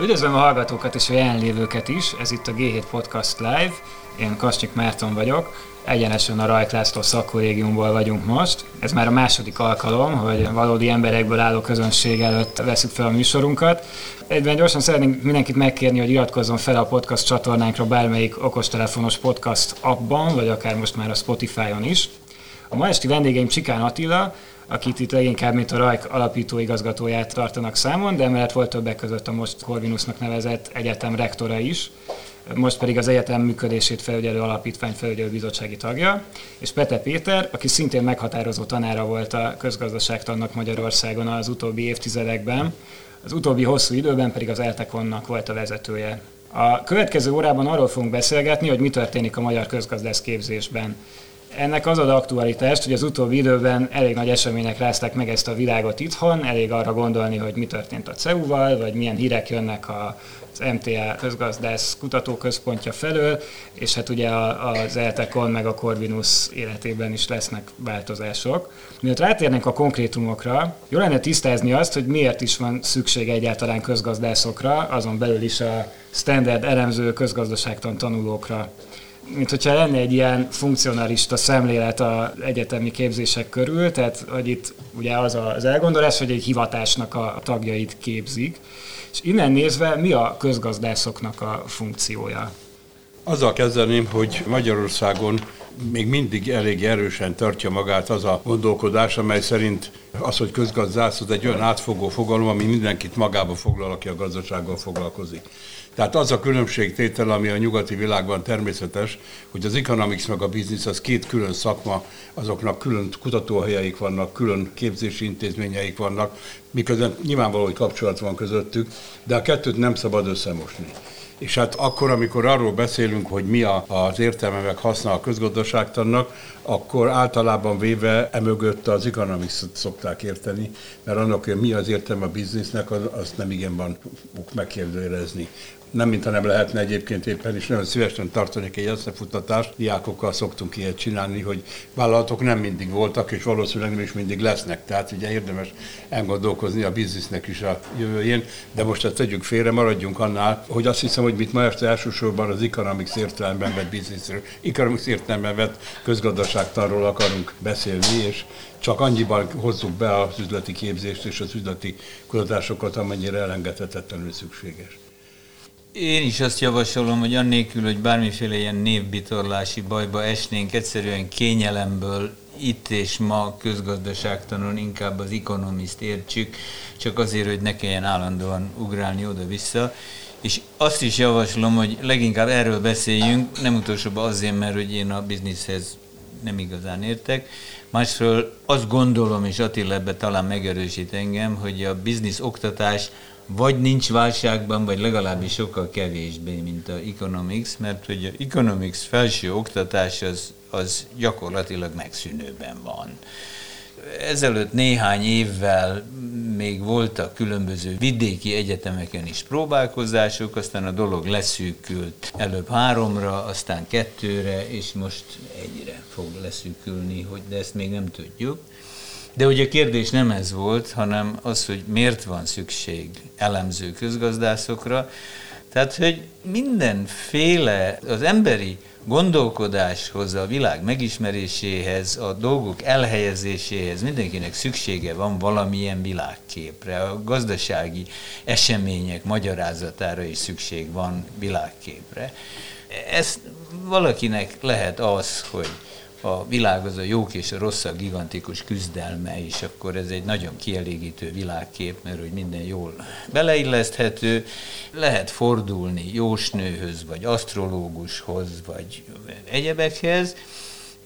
Üdvözlöm a hallgatókat és a jelenlévőket is, ez itt a G7 Podcast Live, én Kasnyik Márton vagyok, egyenesen a Rajk László vagyunk most. Ez már a második alkalom, hogy valódi emberekből álló közönség előtt veszük fel a műsorunkat. Egyben gyorsan szeretnénk mindenkit megkérni, hogy iratkozzon fel a podcast csatornánkra bármelyik okostelefonos podcast appban, vagy akár most már a Spotify-on is. A ma esti vendégeim Csikán Attila, akit itt leginkább, mint a Rajk alapító igazgatóját tartanak számon, de emellett volt többek között a most Corvinusnak nevezett egyetem rektora is, most pedig az egyetem működését felügyelő alapítvány felügyelő bizottsági tagja, és Pete Péter, aki szintén meghatározó tanára volt a közgazdaságtannak Magyarországon az utóbbi évtizedekben, az utóbbi hosszú időben pedig az Eltekonnak volt a vezetője. A következő órában arról fogunk beszélgetni, hogy mi történik a magyar közgazdász képzésben. Ennek az ad aktualitást, hogy az utóbbi időben elég nagy események rázták meg ezt a világot itthon, elég arra gondolni, hogy mi történt a CEU-val, vagy milyen hírek jönnek a az MTA közgazdász kutatóközpontja felől, és hát ugye az Eltekon meg a Corvinus életében is lesznek változások. Miért rátérnénk a konkrétumokra, jó lenne tisztázni azt, hogy miért is van szükség egyáltalán közgazdászokra, azon belül is a standard elemző közgazdaságtan tanulókra mint hogyha lenne egy ilyen funkcionalista szemlélet az egyetemi képzések körül, tehát hogy itt ugye az az elgondolás, hogy egy hivatásnak a tagjait képzik, és innen nézve mi a közgazdászoknak a funkciója? Azzal kezdeném, hogy Magyarországon még mindig elég erősen tartja magát az a gondolkodás, amely szerint az, hogy közgazdász, az egy olyan átfogó fogalom, ami mindenkit magába foglal, aki a gazdasággal foglalkozik. Tehát az a különbségtétel, ami a nyugati világban természetes, hogy az economics meg a business az két külön szakma, azoknak külön kutatóhelyeik vannak, külön képzési intézményeik vannak, miközben nyilvánvaló, hogy kapcsolat van közöttük, de a kettőt nem szabad összemosni. És hát akkor, amikor arról beszélünk, hogy mi a, az értelme meg haszna a közgazdaságtannak, akkor általában véve emögött az economics szokták érteni, mert annak, hogy mi az értelme a biznisznek, az, azt nem igen van megkérdőjelezni nem mintha nem lehetne egyébként éppen is, nagyon szívesen tartanék egy összefutatást. Diákokkal szoktunk ilyet csinálni, hogy vállalatok nem mindig voltak, és valószínűleg nem is mindig lesznek. Tehát ugye érdemes elgondolkozni a biznisznek is a jövőjén, de most ezt tegyük félre, maradjunk annál, hogy azt hiszem, hogy mit ma este elsősorban az economics értelemben vett bizniszről, economics értelemben vett közgazdaságtanról akarunk beszélni, és csak annyiban hozzuk be az üzleti képzést és az üzleti kutatásokat, amennyire elengedhetetlenül szükséges. Én is azt javasolom, hogy annélkül, hogy bármiféle ilyen névbitorlási bajba esnénk, egyszerűen kényelemből itt és ma közgazdaságtanon inkább az ekonomiszt értsük, csak azért, hogy ne kelljen állandóan ugrálni oda-vissza. És azt is javaslom, hogy leginkább erről beszéljünk, nem utolsóban azért, mert hogy én a bizniszhez nem igazán értek. Másról azt gondolom, és Attila ebbe talán megerősít engem, hogy a biznisz oktatás vagy nincs válságban, vagy legalábbis sokkal kevésbé, mint a economics, mert hogy a economics felső oktatás az, az gyakorlatilag megszűnőben van. Ezelőtt néhány évvel még voltak különböző vidéki egyetemeken is próbálkozások, aztán a dolog leszűkült előbb háromra, aztán kettőre, és most egyre fog leszűkülni, hogy de ezt még nem tudjuk. De ugye a kérdés nem ez volt, hanem az, hogy miért van szükség elemző közgazdászokra. Tehát, hogy mindenféle az emberi gondolkodáshoz, a világ megismeréséhez, a dolgok elhelyezéséhez mindenkinek szüksége van valamilyen világképre. A gazdasági események magyarázatára is szükség van világképre. Ez valakinek lehet az, hogy a világ az a jók és a rosszak gigantikus küzdelme, és akkor ez egy nagyon kielégítő világkép, mert hogy minden jól beleilleszthető. Lehet fordulni jósnőhöz, vagy asztrológushoz, vagy egyebekhez,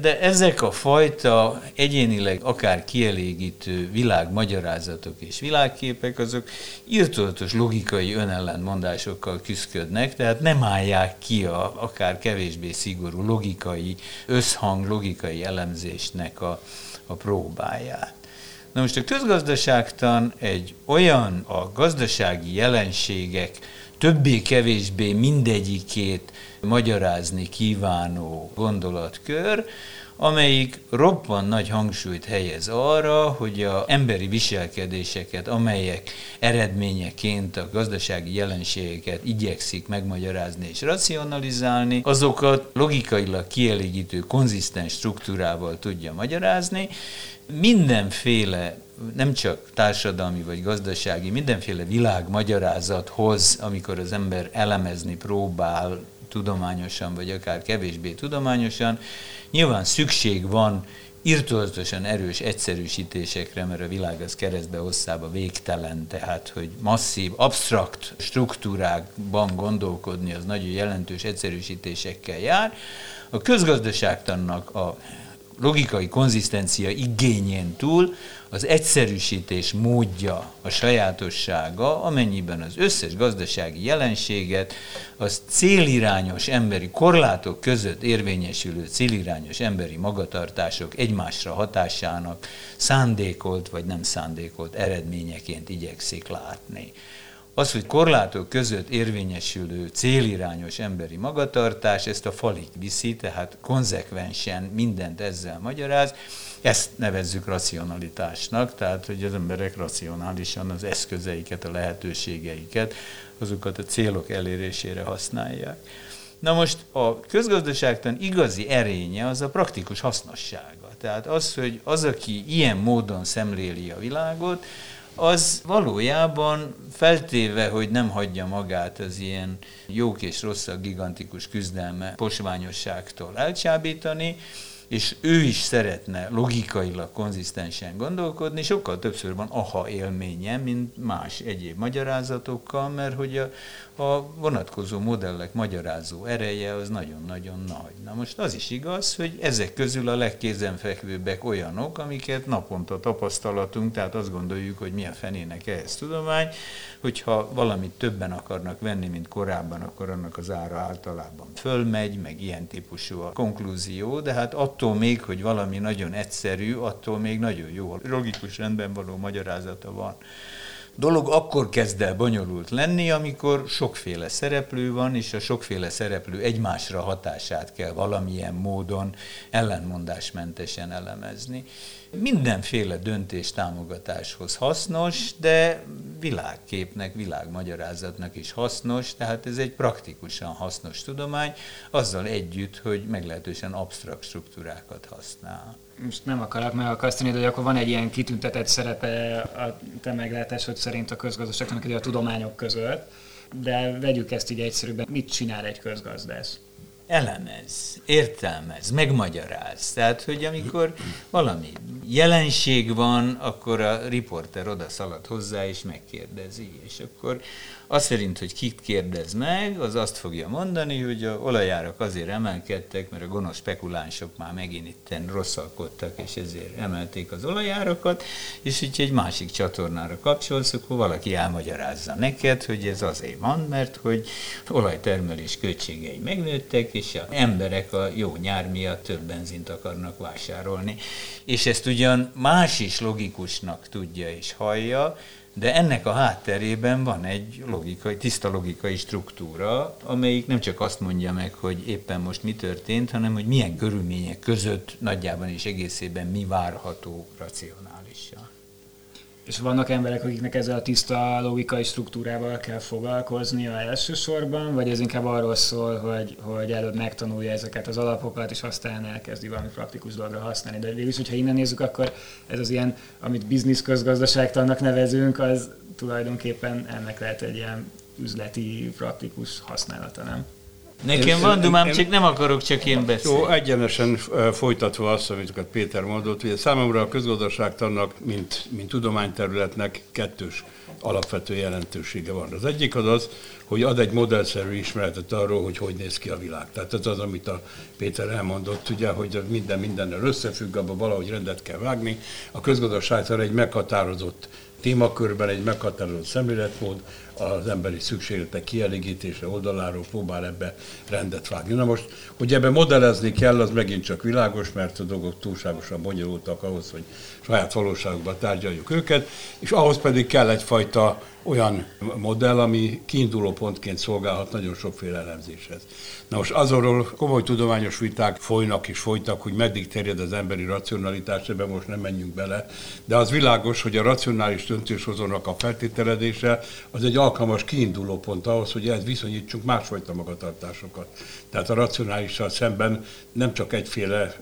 de ezek a fajta egyénileg akár kielégítő világmagyarázatok és világképek, azok írtózatos logikai önellentmondásokkal küzdködnek, tehát nem állják ki a akár kevésbé szigorú logikai, összhang logikai elemzésnek a, a próbáját. Na most a közgazdaságtan egy olyan a gazdasági jelenségek többé-kevésbé mindegyikét magyarázni kívánó gondolatkör, amelyik roppan nagy hangsúlyt helyez arra, hogy a emberi viselkedéseket, amelyek eredményeként a gazdasági jelenségeket igyekszik megmagyarázni és racionalizálni, azokat logikailag kielégítő, konzisztens struktúrával tudja magyarázni, mindenféle nem csak társadalmi vagy gazdasági, mindenféle világmagyarázathoz, amikor az ember elemezni próbál tudományosan, vagy akár kevésbé tudományosan, nyilván szükség van irtózatosan erős egyszerűsítésekre, mert a világ az keresztbe hosszába végtelen, tehát hogy masszív, absztrakt struktúrákban gondolkodni az nagyon jelentős egyszerűsítésekkel jár. A közgazdaságtannak a logikai konzisztencia igényén túl az egyszerűsítés módja, a sajátossága, amennyiben az összes gazdasági jelenséget az célirányos emberi korlátok között érvényesülő célirányos emberi magatartások egymásra hatásának szándékolt vagy nem szándékolt eredményeként igyekszik látni. Az, hogy korlátok között érvényesülő célirányos emberi magatartás, ezt a falig viszi, tehát konzekvensen mindent ezzel magyaráz, ezt nevezzük racionalitásnak, tehát hogy az emberek racionálisan az eszközeiket, a lehetőségeiket, azokat a célok elérésére használják. Na most a közgazdaságtan igazi erénye az a praktikus hasznossága. Tehát az, hogy az, aki ilyen módon szemléli a világot, az valójában feltéve, hogy nem hagyja magát az ilyen jók és rosszak gigantikus küzdelme posványosságtól elcsábítani, és ő is szeretne logikailag konzisztensen gondolkodni, sokkal többször van aha élménye, mint más egyéb magyarázatokkal, mert hogy a, a vonatkozó modellek magyarázó ereje az nagyon-nagyon nagy. Na most az is igaz, hogy ezek közül a legkézenfekvőbbek olyanok, amiket naponta tapasztalatunk, tehát azt gondoljuk, hogy milyen fenének ehhez tudomány, hogyha valamit többen akarnak venni, mint korábban, akkor annak az ára általában fölmegy, meg ilyen típusú a konklúzió, de hát attól még, hogy valami nagyon egyszerű, attól még nagyon jó, logikus rendben való magyarázata van dolog akkor kezd el bonyolult lenni, amikor sokféle szereplő van, és a sokféle szereplő egymásra hatását kell valamilyen módon ellenmondásmentesen elemezni. Mindenféle döntés támogatáshoz hasznos, de világképnek, világmagyarázatnak is hasznos, tehát ez egy praktikusan hasznos tudomány, azzal együtt, hogy meglehetősen absztrakt struktúrákat használ most nem akarok megakasztani, de akkor van egy ilyen kitüntetett szerepe a te meglátásod szerint a közgazdaságnak, a tudományok között, de vegyük ezt így egyszerűbben. Mit csinál egy közgazdász? elemez, értelmez, megmagyaráz. Tehát, hogy amikor valami jelenség van, akkor a riporter oda szalad hozzá és megkérdezi, és akkor az szerint, hogy kit kérdez meg, az azt fogja mondani, hogy a olajárak azért emelkedtek, mert a gonosz spekulánsok már megint itten rosszalkodtak, és ezért emelték az olajárakat, és így egy másik csatornára kapcsolsz, akkor valaki elmagyarázza neked, hogy ez azért van, mert hogy olajtermelés költségei megnőttek, és az emberek a jó nyár miatt több benzint akarnak vásárolni. És ezt ugyan más is logikusnak tudja és hallja, de ennek a hátterében van egy logikai, tiszta logikai struktúra, amelyik nem csak azt mondja meg, hogy éppen most mi történt, hanem hogy milyen körülmények között nagyjában és egészében mi várható racionálisan. És vannak emberek, akiknek ezzel a tiszta logikai struktúrával kell foglalkoznia elsősorban, vagy ez inkább arról szól, hogy, hogy előbb megtanulja ezeket az alapokat, és aztán elkezdi valami praktikus dologra használni. De végülis, hogyha innen nézzük, akkor ez az ilyen, amit biznisz közgazdaságtannak nevezünk, az tulajdonképpen ennek lehet egy ilyen üzleti, praktikus használata, nem? Nekem van dumám, csak nem akarok csak én beszélni. Jó, egyenesen folytatva azt, amit Péter mondott, hogy számomra a közgazdaságtannak, mint, mint tudományterületnek kettős alapvető jelentősége van. Az egyik az az, hogy ad egy modellszerű ismeretet arról, hogy hogy néz ki a világ. Tehát ez az, amit a Péter elmondott, ugye, hogy minden mindennel összefügg, abban valahogy rendet kell vágni. A közgazdaságtan egy meghatározott témakörben egy meghatározott szemléletmód, az emberi szükségletek kielégítése oldaláról próbál ebbe rendet vágni. Na most, hogy ebbe modellezni kell, az megint csak világos, mert a dolgok túlságosan bonyolultak ahhoz, hogy saját valóságukban tárgyaljuk őket, és ahhoz pedig kell egyfajta olyan modell, ami kiinduló pontként szolgálhat nagyon sokféle elemzéshez. Na most azonról komoly tudományos viták folynak és folytak, hogy meddig terjed az emberi racionalitás, ebben most nem menjünk bele, de az világos, hogy a racionális döntéshozónak a feltételedése az egy alkalmas kiinduló pont ahhoz, hogy ehhez viszonyítsunk másfajta magatartásokat. Tehát a racionálissal szemben nem csak egyféle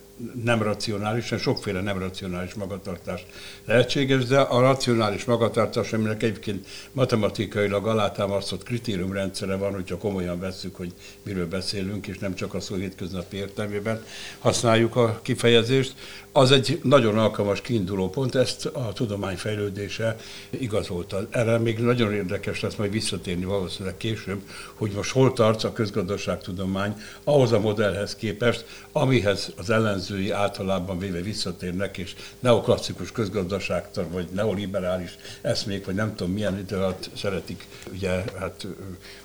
nem racionális, hanem sokféle nem racionális magatartás lehetséges, de a racionális magatartás, aminek egyébként matematikailag alátámasztott kritériumrendszere van, hogyha komolyan vesszük, hogy miről beszélünk, és nem csak a szó hétköznapi értelmében használjuk a kifejezést, az egy nagyon alkalmas kiinduló pont, ezt a tudomány fejlődése igazolta. Erre még nagyon érdekes lesz majd visszatérni valószínűleg később, hogy most hol tart a közgazdaságtudomány ahhoz a modellhez képest, amihez az ellenzői általában véve visszatérnek, és neoklasszikus közgazdaságtan, vagy neoliberális eszmék, vagy nem tudom milyen idő alatt szeretik, ugye, hát,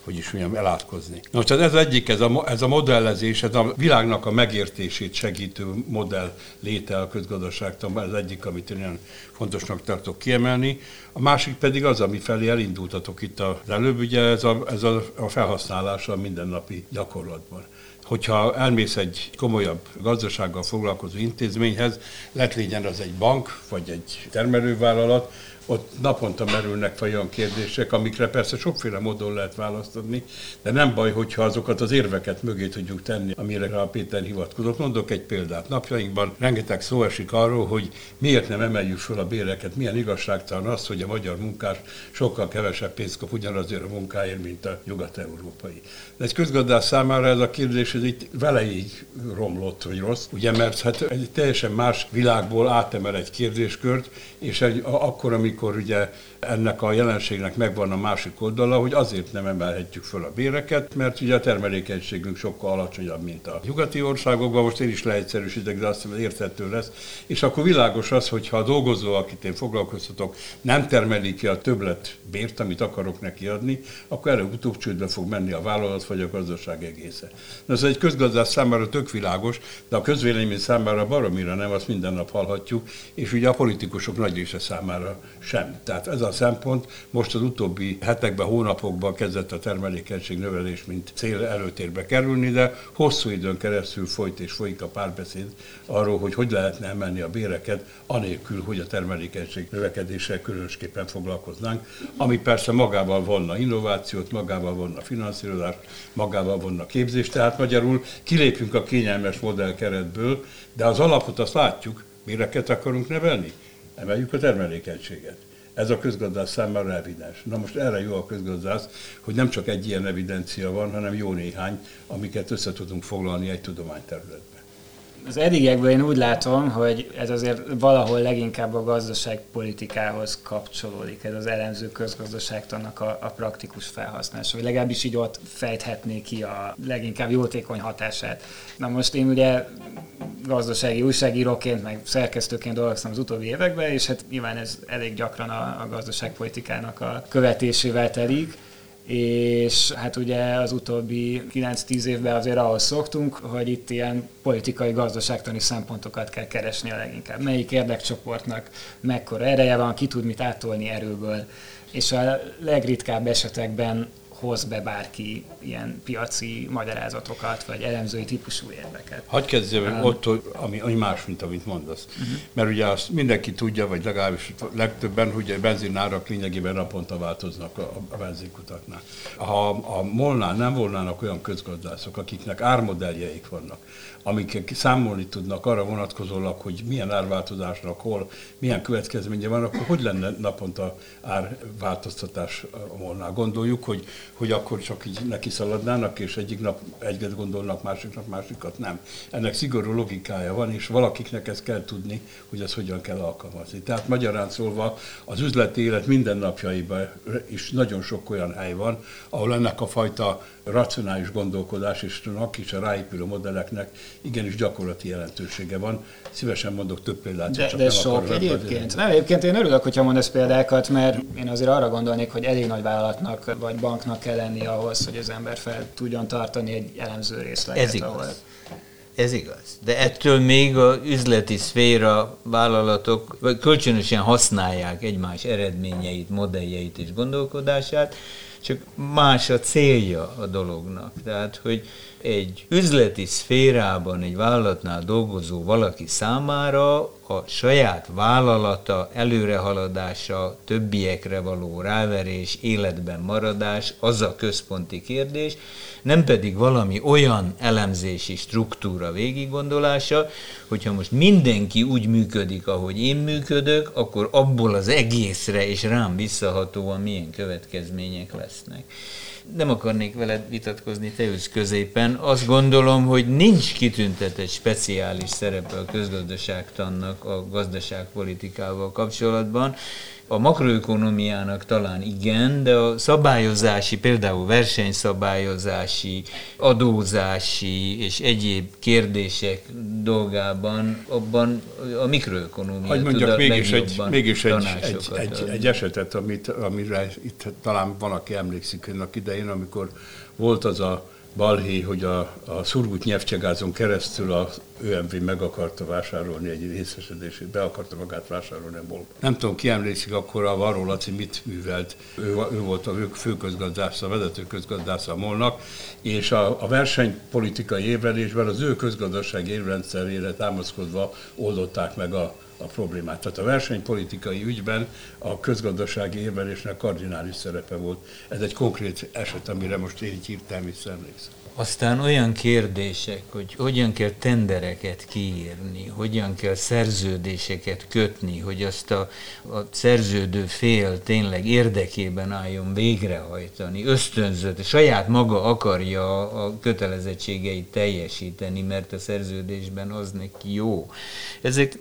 hogy is mondjam, elátkozni. Most ez egyik, ez a, ez a modellezés, ez a világnak a megértését segítő modell léte a közgazdaságtanban, ez egyik, amit én olyan fontosnak tartok kiemelni. A másik pedig az, ami felé elindultatok itt az előbb, ugye ez a, ez a, a felhasználása a mindennapi gyakorlatban hogyha elmész egy komolyabb gazdasággal foglalkozó intézményhez, lett legyen az egy bank, vagy egy termelővállalat, ott naponta merülnek fel olyan kérdések, amikre persze sokféle módon lehet választani, de nem baj, hogyha azokat az érveket mögé tudjuk tenni, amire a Péter hivatkozott. Mondok egy példát. Napjainkban rengeteg szó esik arról, hogy miért nem emeljük fel a béreket, milyen igazságtalan az, hogy a magyar munkás sokkal kevesebb pénzt kap ugyanazért a munkáért, mint a nyugat-európai. De egy közgazdás számára ez a kérdés ez itt veleig romlott, vagy rossz, ugye, mert hát egy teljesen más világból átemel egy kérdéskört, és egy, akkor, amikor ugye ennek a jelenségnek megvan a másik oldala, hogy azért nem emelhetjük föl a béreket, mert ugye a termelékenységünk sokkal alacsonyabb, mint a nyugati országokban. Most én is leegyszerűsítek, de azt hiszem, érthető lesz. És akkor világos az, hogy ha a dolgozó, akit én foglalkoztatok, nem termeli ki a többlet bért, amit akarok neki adni, akkor előbb-utóbb csődbe fog menni a vállalat vagy a gazdaság egésze. Ez egy közgazdás számára tök világos, de a közvélemény számára baromira nem, azt minden nap hallhatjuk, és ugye a politikusok nagy része számára sem. Tehát ez a szempont. Most az utóbbi hetekben, hónapokban kezdett a termelékenység növelés, mint cél előtérbe kerülni, de hosszú időn keresztül folyt és folyik a párbeszéd arról, hogy hogy lehetne emelni a béreket, anélkül, hogy a termelékenység növekedéssel különösképpen foglalkoznánk, ami persze magával vonna innovációt, magával vonna finanszírozást, magával vonna képzést, tehát magyarul kilépünk a kényelmes modell keretből, de az alapot azt látjuk, béreket akarunk nevelni, emeljük a termelékenységet. Ez a közgazdász számára evidens. Na most erre jó a közgazdász, hogy nem csak egy ilyen evidencia van, hanem jó néhány, amiket össze tudunk foglalni egy tudományterületben. Az eddigiekből én úgy látom, hogy ez azért valahol leginkább a gazdaságpolitikához kapcsolódik, ez az elemző közgazdaságtannak a, a praktikus felhasználása, vagy legalábbis így ott fejthetné ki a leginkább jótékony hatását. Na most én ugye gazdasági újságíróként, meg szerkesztőként dolgoztam az utóbbi években, és hát nyilván ez elég gyakran a, a gazdaságpolitikának a követésével telik és hát ugye az utóbbi 9-10 évben azért ahhoz szoktunk, hogy itt ilyen politikai, gazdaságtani szempontokat kell keresni a leginkább. Melyik érdekcsoportnak mekkora ereje van, ki tud mit átolni erőből, és a legritkább esetekben hoz be bárki ilyen piaci magyarázatokat, vagy elemzői típusú érveket. Hagyj kezdjem um, ott, ami, ami más, mint amit mondasz. Uh-huh. Mert ugye azt mindenki tudja, vagy legalábbis legtöbben, hogy a benzinárak lényegében naponta változnak a, a benzinkutaknál. Ha a Molnál nem volnának olyan közgazdászok, akiknek ármodelljeik vannak, amik számolni tudnak arra vonatkozólag, hogy milyen árváltozásnak hol, milyen következménye van, akkor hogy lenne naponta árváltoztatás volna? Gondoljuk, hogy hogy akkor csak így neki szaladnának, és egyik nap egyet gondolnak, másik nap másikat nem. Ennek szigorú logikája van, és valakiknek ezt kell tudni, hogy ezt hogyan kell alkalmazni. Tehát magyarán szólva az üzleti élet mindennapjaiban is nagyon sok olyan hely van, ahol ennek a fajta racionális gondolkodás és és a ráépülő modelleknek igenis gyakorlati jelentősége van. Szívesen mondok több példát. De, csak de nem sok egyébként. Nem, egyébként én örülök, hogyha mondasz példákat, mert én azért arra gondolnék, hogy elég nagy vállalatnak vagy banknak kell lenni ahhoz, hogy az ember fel tudjon tartani egy elemző részleget. Ez igaz. Ahol... Ez igaz. De ettől még a üzleti szféra vállalatok kölcsönösen használják egymás eredményeit, modelljeit és gondolkodását, csak más a célja a dolognak. Tehát, hogy egy üzleti szférában, egy vállalatnál dolgozó valaki számára a saját vállalata előrehaladása, többiekre való ráverés, életben maradás, az a központi kérdés, nem pedig valami olyan elemzési struktúra végiggondolása, hogyha most mindenki úgy működik, ahogy én működök, akkor abból az egészre és rám visszahatóan milyen következmények lesznek nem akarnék veled vitatkozni, te ülsz középen. Azt gondolom, hogy nincs kitüntetett speciális szerepe a közgazdaságtannak a gazdaságpolitikával kapcsolatban. A makroökonomiának talán igen, de a szabályozási, például versenyszabályozási, adózási és egyéb kérdések dolgában abban a mikroökonomia Hogy mondjak tud mégis, egy, mégis egy, egy, egy, egy, esetet, amit, amire itt talán van, aki emlékszik annak idején, amikor volt az a balhé, hogy a, a szurgut nyelvcsegázon keresztül az ÖMV meg akarta vásárolni egy részesedését, be akarta magát vásárolni a mol Nem tudom, ki emlékszik akkor a Varó Laci mit művelt. Ő, ő volt a főközgazdásza, a vezető közgazdásza a molnak, és a, a versenypolitikai évvelésben az ő közgazdasági évrendszerére támaszkodva oldották meg a, a problémát. Tehát a versenypolitikai ügyben a közgazdasági érvelésnek kardinális szerepe volt. Ez egy konkrét eset, amire most én így hirtelen visszaemlékszem. Aztán olyan kérdések, hogy hogyan kell tendereket kiírni, hogyan kell szerződéseket kötni, hogy azt a, a szerződő fél tényleg érdekében álljon végrehajtani, ösztönzött, saját maga akarja a kötelezettségeit teljesíteni, mert a szerződésben az neki jó. Ezek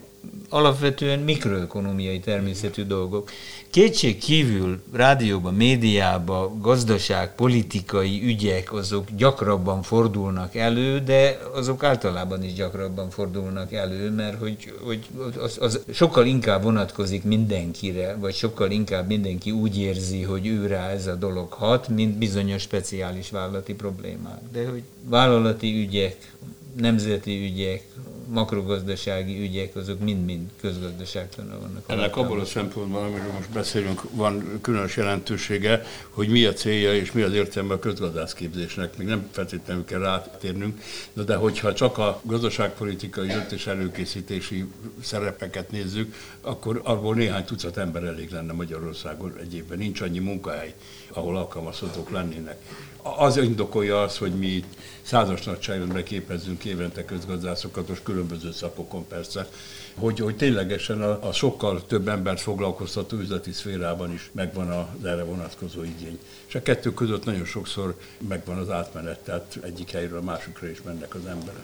alapvetően mikroökonomiai természetű dolgok. Kétség kívül rádióban, médiában gazdaság, politikai ügyek azok gyakrabban fordulnak elő, de azok általában is gyakrabban fordulnak elő, mert hogy, hogy az, az sokkal inkább vonatkozik mindenkire, vagy sokkal inkább mindenki úgy érzi, hogy őrá ez a dolog hat, mint bizonyos speciális vállalati problémák. De hogy vállalati ügyek, nemzeti ügyek, makrogazdasági ügyek, azok mind-mind közgazdaságtanul vannak. Ennek abból a szempontból, amiről most beszélünk, van különös jelentősége, hogy mi a célja és mi az értelme a közgazdászképzésnek. Még nem feltétlenül kell rátérnünk, de, de hogyha csak a gazdaságpolitikai döntés előkészítési szerepeket nézzük, akkor abból néhány tucat ember elég lenne Magyarországon egyébben. Nincs annyi munkahely, ahol alkalmazhatók lennének az indokolja az, hogy mi százas nagyságrendben képezzünk évente közgazdászokat, most különböző szakokon persze, hogy, hogy ténylegesen a, a sokkal több embert foglalkoztató üzleti szférában is megvan az erre vonatkozó igény. És a kettő között nagyon sokszor megvan az átmenet, tehát egyik helyről a másikra is mennek az emberek.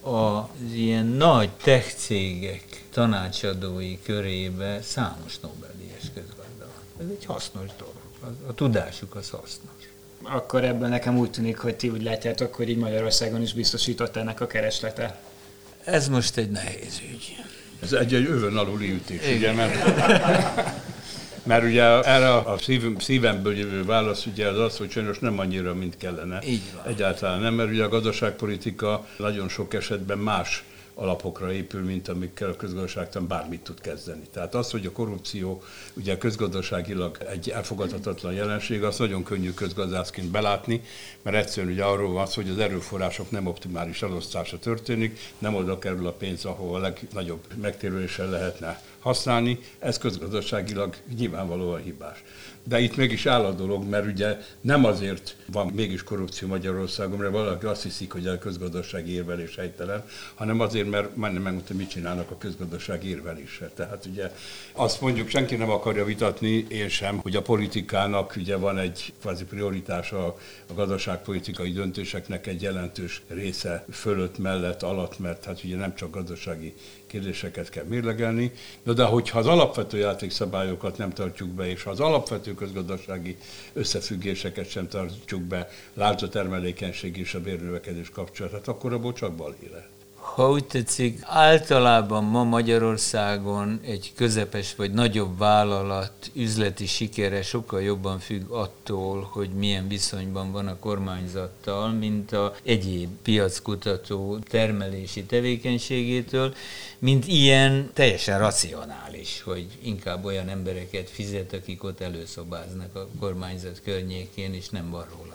Az ilyen nagy tech cégek tanácsadói körébe számos Nobel-díjas közgazda van. Ez egy hasznos dolog. A, a tudásuk az hasznos akkor ebből nekem úgy tűnik, hogy ti úgy látjátok, hogy így Magyarországon is biztosított ennek a kereslete. Ez most egy nehéz ügy. Ez egy, egy övön aluli ütés, ugye, mert, mert ugye erre a szívem, szívemből jövő válasz ugye az az, hogy sajnos nem annyira, mint kellene. Így van. Egyáltalán nem, mert ugye a gazdaságpolitika nagyon sok esetben más alapokra épül, mint amikkel a közgazdaságtan bármit tud kezdeni. Tehát az, hogy a korrupció ugye közgazdaságilag egy elfogadhatatlan jelenség, az nagyon könnyű közgazdászként belátni, mert egyszerűen ugye arról van szó, hogy az erőforrások nem optimális elosztása történik, nem oda kerül a pénz, ahol a legnagyobb megtérüléssel lehetne használni, ez közgazdaságilag nyilvánvalóan hibás. De itt mégis áll a dolog, mert ugye nem azért van mégis korrupció Magyarországon, mert valaki azt hiszik, hogy a közgazdasági érvelés helytelen, hanem azért, mert majdnem megmondta, mit csinálnak a közgazdasági érveléssel. Tehát ugye azt mondjuk senki nem akarja vitatni, én sem, hogy a politikának ugye van egy kvázi prioritása a gazdaságpolitikai döntéseknek egy jelentős része fölött, mellett, alatt, mert hát ugye nem csak gazdasági kérdéseket kell mérlegelni, de, de hogyha az alapvető játékszabályokat nem tartjuk be, és az alapvető közgazdasági összefüggéseket sem tartjuk be, lásd a termelékenység és a bérnövekedés kapcsolatát, akkor abból csak balhé lehet ha úgy tetszik, általában ma Magyarországon egy közepes vagy nagyobb vállalat üzleti sikere sokkal jobban függ attól, hogy milyen viszonyban van a kormányzattal, mint a egyéb piackutató termelési tevékenységétől, mint ilyen teljesen racionális, hogy inkább olyan embereket fizet, akik ott előszobáznak a kormányzat környékén, és nem varró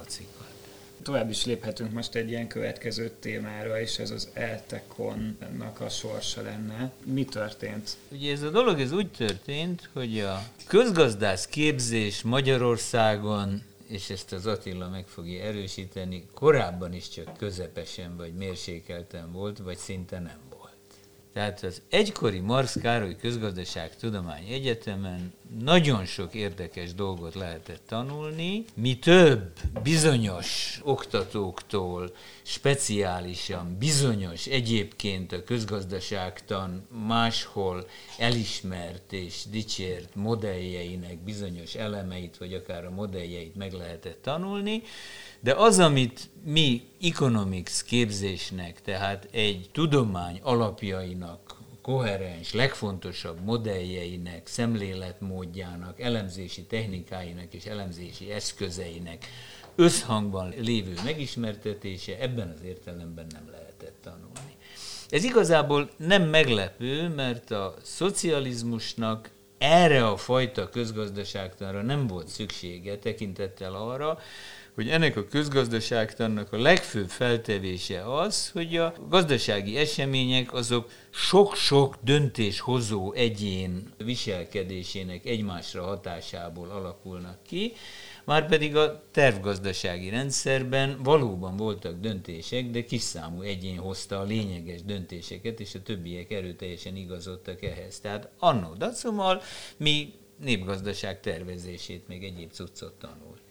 tovább is léphetünk most egy ilyen következő témára, és ez az Eltekonnak a sorsa lenne. Mi történt? Ugye ez a dolog ez úgy történt, hogy a közgazdász képzés Magyarországon és ezt az Attila meg fogja erősíteni, korábban is csak közepesen vagy mérsékelten volt, vagy szinte nem volt. Tehát az egykori Marx Károly Közgazdaságtudomány Egyetemen nagyon sok érdekes dolgot lehetett tanulni, mi több bizonyos oktatóktól speciálisan, bizonyos egyébként a közgazdaságtan máshol elismert és dicsért modelljeinek bizonyos elemeit, vagy akár a modelljeit meg lehetett tanulni, de az, amit mi economics képzésnek, tehát egy tudomány alapjainak, koherens, legfontosabb modelljeinek, szemléletmódjának, elemzési technikáinak és elemzési eszközeinek összhangban lévő megismertetése ebben az értelemben nem lehetett tanulni. Ez igazából nem meglepő, mert a szocializmusnak erre a fajta közgazdaságtanra nem volt szüksége tekintettel arra, hogy ennek a közgazdaságtannak a legfőbb feltevése az, hogy a gazdasági események azok sok-sok döntéshozó egyén viselkedésének egymásra hatásából alakulnak ki, már pedig a tervgazdasági rendszerben valóban voltak döntések, de kis számú egyén hozta a lényeges döntéseket, és a többiek erőteljesen igazodtak ehhez. Tehát annó dacummal mi népgazdaság tervezését, még egyéb cuccot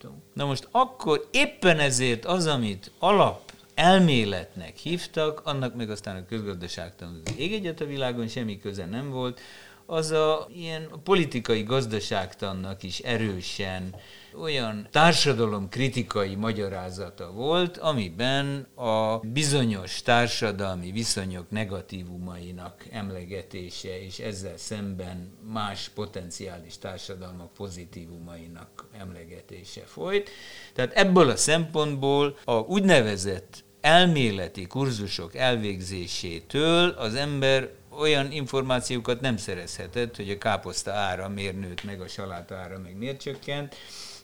tanultunk. Na most akkor éppen ezért az, amit alap elméletnek hívtak, annak meg aztán a közgazdaságtan az ég egyet a világon semmi köze nem volt, az a ilyen politikai gazdaságtannak is erősen olyan társadalom kritikai magyarázata volt, amiben a bizonyos társadalmi viszonyok negatívumainak emlegetése, és ezzel szemben más potenciális társadalmak pozitívumainak emlegetése folyt. Tehát ebből a szempontból a úgynevezett elméleti kurzusok elvégzésétől az ember olyan információkat nem szerezhetett, hogy a káposzta ára miért nőtt meg, a saláta ára meg miért csökkent,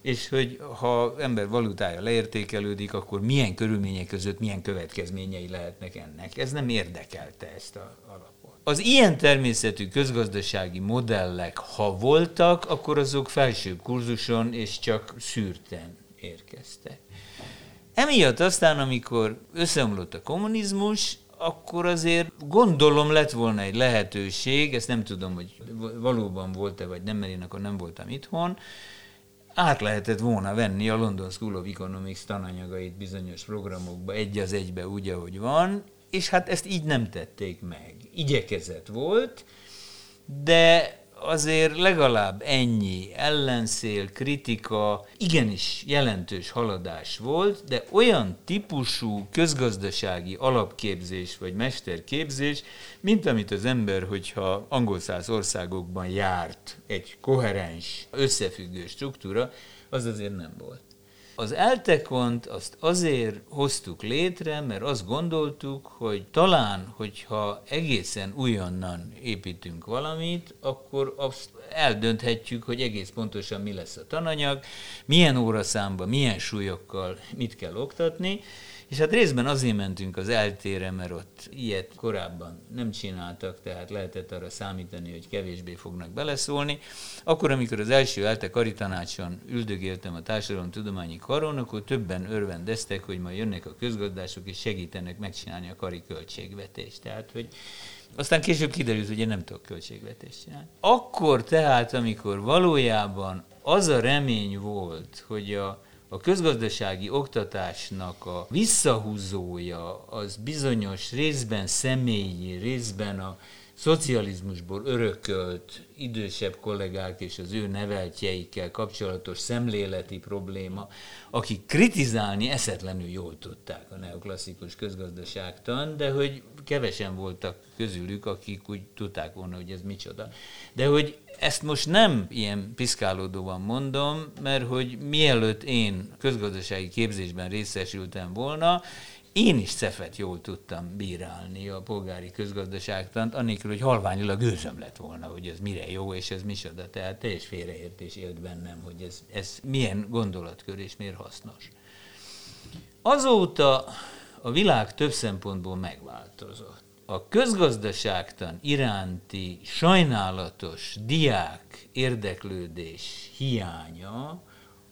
és hogy ha ember valutája leértékelődik, akkor milyen körülmények között milyen következményei lehetnek ennek. Ez nem érdekelte ezt a alapot. Az ilyen természetű közgazdasági modellek, ha voltak, akkor azok felsőbb kurzuson és csak szűrten érkeztek. Emiatt aztán, amikor összeomlott a kommunizmus, akkor azért gondolom lett volna egy lehetőség, ezt nem tudom, hogy valóban volt-e, vagy nem, mert én akkor nem voltam itthon, át lehetett volna venni a London School of Economics tananyagait bizonyos programokba egy az egybe úgy, ahogy van, és hát ezt így nem tették meg. Igyekezett volt, de azért legalább ennyi ellenszél, kritika, igenis jelentős haladás volt, de olyan típusú közgazdasági alapképzés vagy mesterképzés, mint amit az ember, hogyha angol száz országokban járt egy koherens, összefüggő struktúra, az azért nem volt. Az eltekont azt azért hoztuk létre, mert azt gondoltuk, hogy talán, hogyha egészen újonnan építünk valamit, akkor azt eldönthetjük, hogy egész pontosan mi lesz a tananyag, milyen óraszámba, milyen súlyokkal mit kell oktatni, És hát részben azért mentünk az eltére, mert ott ilyet korábban nem csináltak, tehát lehetett arra számítani, hogy kevésbé fognak beleszólni. Akkor, amikor az első elte karitanácson üldögéltem a társadalomtudományi karon, akkor többen örvendeztek, hogy majd jönnek a közgazdások és segítenek megcsinálni a kari költségvetést. Tehát, hogy aztán később kiderült, hogy én nem tudok költségvetést csinálni. Akkor tehát, amikor valójában az a remény volt, hogy a, a közgazdasági oktatásnak a visszahúzója az bizonyos részben személyi, részben a szocializmusból örökölt idősebb kollégák és az ő neveltjeikkel kapcsolatos szemléleti probléma, akik kritizálni eszetlenül jól tudták a neoklasszikus közgazdaságtan, de hogy kevesen voltak közülük, akik úgy tudták volna, hogy ez micsoda. De hogy ezt most nem ilyen piszkálódóan mondom, mert hogy mielőtt én közgazdasági képzésben részesültem volna, én is cefet jól tudtam bírálni a polgári közgazdaságtant, annélkül, hogy halványilag gőzöm lett volna, hogy ez mire jó, és ez micsoda. Tehát teljes félreértés élt bennem, hogy ez, ez milyen gondolatkör és miért hasznos. Azóta a világ több szempontból megváltozott. A közgazdaságtan iránti sajnálatos diák érdeklődés hiánya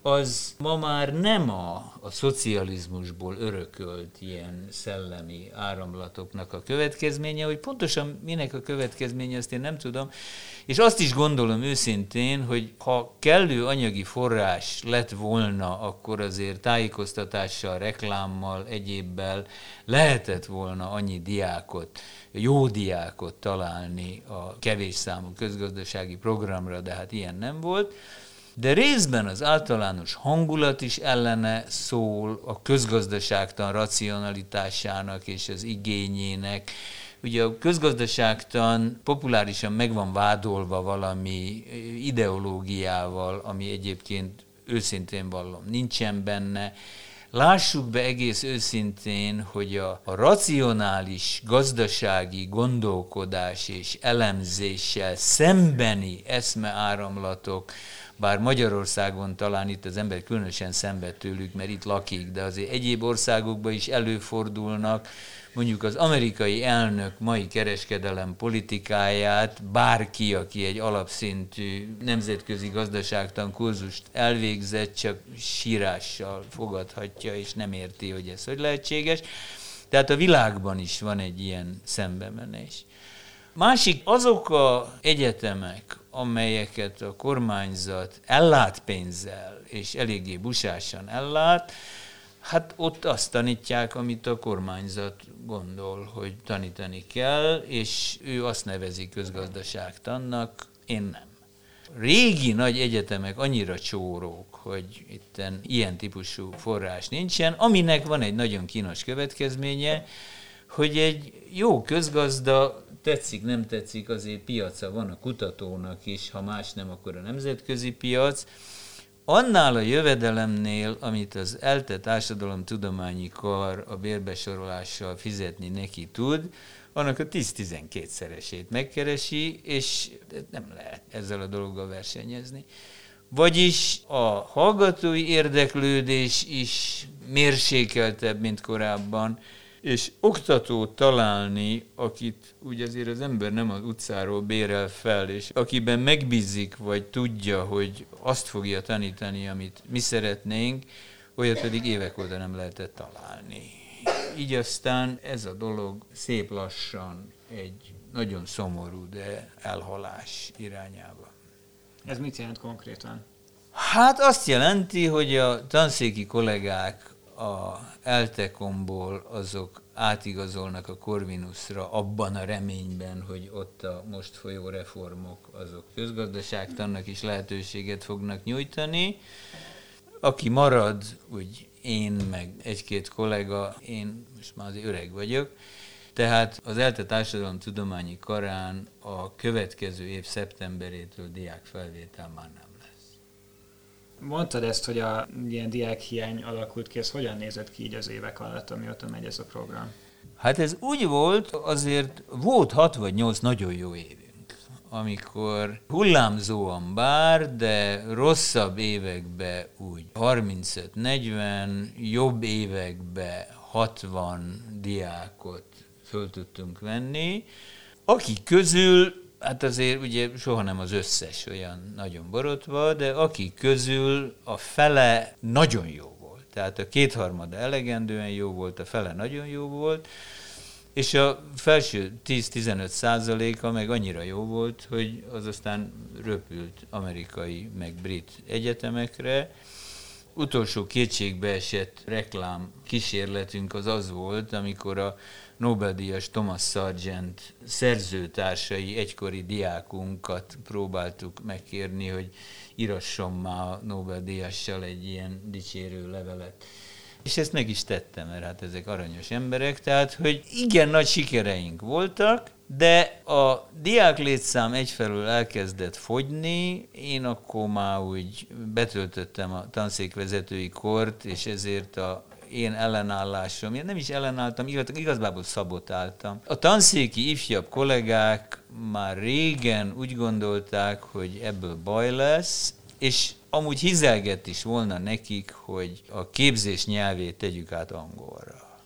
az ma már nem a, a szocializmusból örökölt ilyen szellemi áramlatoknak a következménye, hogy pontosan minek a következménye, azt én nem tudom, és azt is gondolom őszintén, hogy ha kellő anyagi forrás lett volna, akkor azért tájékoztatással, reklámmal, egyébbel lehetett volna annyi diákot, jó diákot találni a kevés számú közgazdasági programra, de hát ilyen nem volt de részben az általános hangulat is ellene szól a közgazdaságtan racionalitásának és az igényének. Ugye a közgazdaságtan populárisan meg van vádolva valami ideológiával, ami egyébként őszintén vallom, nincsen benne. Lássuk be egész őszintén, hogy a, a racionális gazdasági gondolkodás és elemzéssel szembeni eszmeáramlatok, bár Magyarországon talán itt az ember különösen szenved tőlük, mert itt lakik, de azért egyéb országokban is előfordulnak, mondjuk az amerikai elnök mai kereskedelem politikáját bárki, aki egy alapszintű nemzetközi gazdaságtan kurzust elvégzett, csak sírással fogadhatja, és nem érti, hogy ez hogy lehetséges. Tehát a világban is van egy ilyen szembemenés. Másik azok a egyetemek, amelyeket a kormányzat ellát pénzzel, és eléggé busásan ellát, hát ott azt tanítják, amit a kormányzat gondol, hogy tanítani kell, és ő azt nevezi közgazdaságtannak, én nem. Régi nagy egyetemek annyira csórók, hogy itt ilyen típusú forrás nincsen, aminek van egy nagyon kínos következménye, hogy egy jó közgazda tetszik, nem tetszik, azért piaca van a kutatónak is, ha más nem, akkor a nemzetközi piac. Annál a jövedelemnél, amit az ELTE társadalom tudományi kar a bérbesorolással fizetni neki tud, annak a 10-12 szeresét megkeresi, és nem lehet ezzel a dologgal versenyezni. Vagyis a hallgatói érdeklődés is mérsékeltebb, mint korábban, és oktatót találni, akit úgy azért az ember nem az utcáról bérel fel, és akiben megbízik, vagy tudja, hogy azt fogja tanítani, amit mi szeretnénk, olyat pedig évek óta nem lehetett találni. Így aztán ez a dolog szép lassan egy nagyon szomorú, de elhalás irányába. Ez mit jelent konkrétan? Hát azt jelenti, hogy a tanszéki kollégák a Eltekomból azok átigazolnak a Corvinusra abban a reményben, hogy ott a most folyó reformok azok közgazdaságtannak is lehetőséget fognak nyújtani. Aki marad, úgy én, meg egy-két kollega, én most már azért öreg vagyok, tehát az ELTE Társadalom Tudományi Karán a következő év szeptemberétől diák felvétel már nem Mondtad ezt, hogy a ilyen diákhiány alakult ki, ez hogyan nézett ki így az évek alatt, amióta megy ez a program? Hát ez úgy volt, azért volt 6 vagy 8 nagyon jó évünk, amikor hullámzóan bár, de rosszabb években úgy 35-40, jobb években 60 diákot föl tudtunk venni, akik közül Hát azért ugye soha nem az összes olyan nagyon borotva, de akik közül a fele nagyon jó volt. Tehát a kétharmada elegendően jó volt, a fele nagyon jó volt, és a felső 10-15 százaléka meg annyira jó volt, hogy az aztán röpült amerikai meg brit egyetemekre. Utolsó kétségbe esett reklám kísérletünk az az volt, amikor a Nobel-díjas Thomas Sargent szerzőtársai, egykori diákunkat próbáltuk megkérni, hogy írasson már a Nobel-díjassal egy ilyen dicsérő levelet. És ezt meg is tettem, mert hát ezek aranyos emberek, tehát, hogy igen nagy sikereink voltak, de a diák létszám egyfelől elkezdett fogyni, én akkor már úgy betöltöttem a tanszékvezetői kort, és ezért a én ellenállásom, én nem is ellenálltam, igaz, igazából szabotáltam. A tanszéki ifjabb kollégák már régen úgy gondolták, hogy ebből baj lesz, és amúgy hizelgett is volna nekik, hogy a képzés nyelvét tegyük át angolra.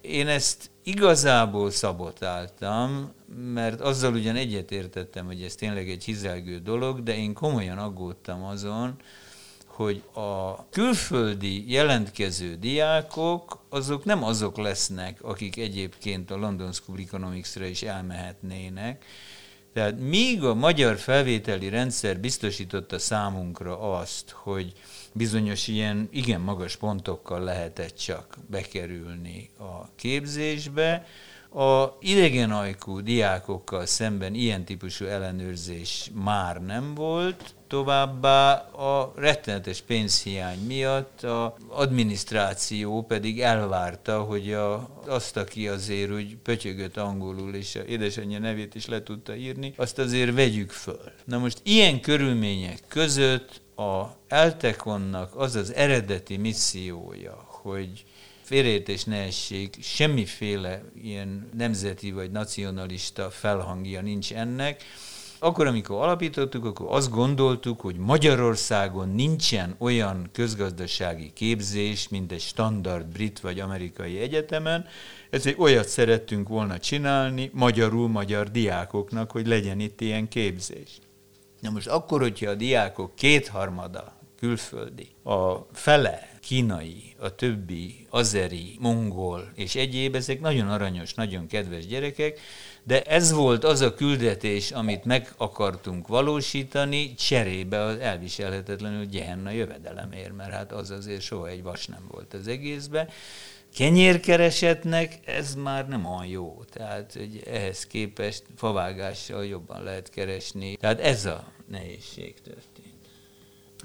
Én ezt igazából szabotáltam, mert azzal ugyan egyetértettem, hogy ez tényleg egy hizelgő dolog, de én komolyan aggódtam azon, hogy a külföldi jelentkező diákok, azok nem azok lesznek, akik egyébként a London School Economics-ra is elmehetnének. Tehát míg a magyar felvételi rendszer biztosította számunkra azt, hogy bizonyos ilyen igen magas pontokkal lehetett csak bekerülni a képzésbe, a idegen ajkú diákokkal szemben ilyen típusú ellenőrzés már nem volt, továbbá a rettenetes pénzhiány miatt a adminisztráció pedig elvárta, hogy a, azt, aki azért úgy pötyögött angolul, és a édesanyja nevét is le tudta írni, azt azért vegyük föl. Na most ilyen körülmények között a Eltekonnak az az eredeti missziója, hogy félreértés ne essék, semmiféle ilyen nemzeti vagy nacionalista felhangja nincs ennek. Akkor, amikor alapítottuk, akkor azt gondoltuk, hogy Magyarországon nincsen olyan közgazdasági képzés, mint egy standard brit vagy amerikai egyetemen, ezért olyat szerettünk volna csinálni magyarul magyar diákoknak, hogy legyen itt ilyen képzés. Na most akkor, hogyha a diákok kétharmada külföldi, a fele kínai, a többi azeri, mongol és egyéb, ezek nagyon aranyos, nagyon kedves gyerekek, de ez volt az a küldetés, amit meg akartunk valósítani, cserébe az elviselhetetlenül gyehenna jövedelemért, mert hát az azért soha egy vas nem volt az egészben. Kenyérkeresetnek ez már nem olyan jó, tehát hogy ehhez képest favágással jobban lehet keresni. Tehát ez a nehézség történt.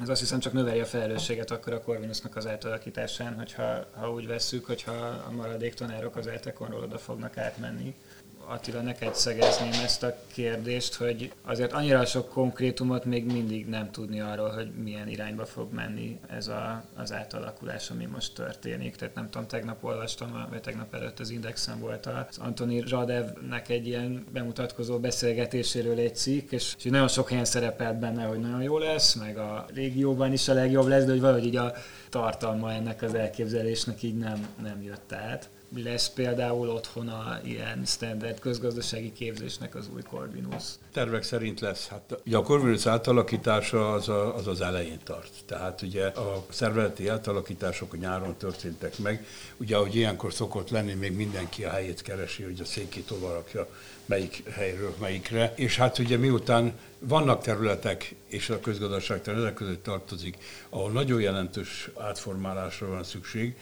Ez azt hiszem csak növeli a felelősséget akkor a Corvinusnak az átalakításán, hogyha ha úgy vesszük, hogyha a maradék tanárok az eltekonról oda fognak átmenni. Attila, neked szegezném ezt a kérdést, hogy azért annyira sok konkrétumot még mindig nem tudni arról, hogy milyen irányba fog menni ez a, az átalakulás, ami most történik. Tehát nem tudom, tegnap olvastam, vagy tegnap előtt az Indexen volt az Antoni Radevnek egy ilyen bemutatkozó beszélgetéséről egy cikk, és, és nagyon sok helyen szerepelt benne, hogy nagyon jó lesz, meg a régióban is a legjobb lesz, de hogy valahogy így a tartalma ennek az elképzelésnek így nem, nem jött át lesz például otthona ilyen standard közgazdasági képzésnek az új Corvinus? Tervek szerint lesz. Hát, ugye a Corvinus átalakítása az, a, az az elején tart. Tehát ugye a szervezeti átalakítások a nyáron történtek meg. Ugye, ahogy ilyenkor szokott lenni, még mindenki a helyét keresi, hogy a székét hova rakja, melyik helyről melyikre. És hát ugye miután vannak területek, és a közgazdaság területek között tartozik, ahol nagyon jelentős átformálásra van szükség,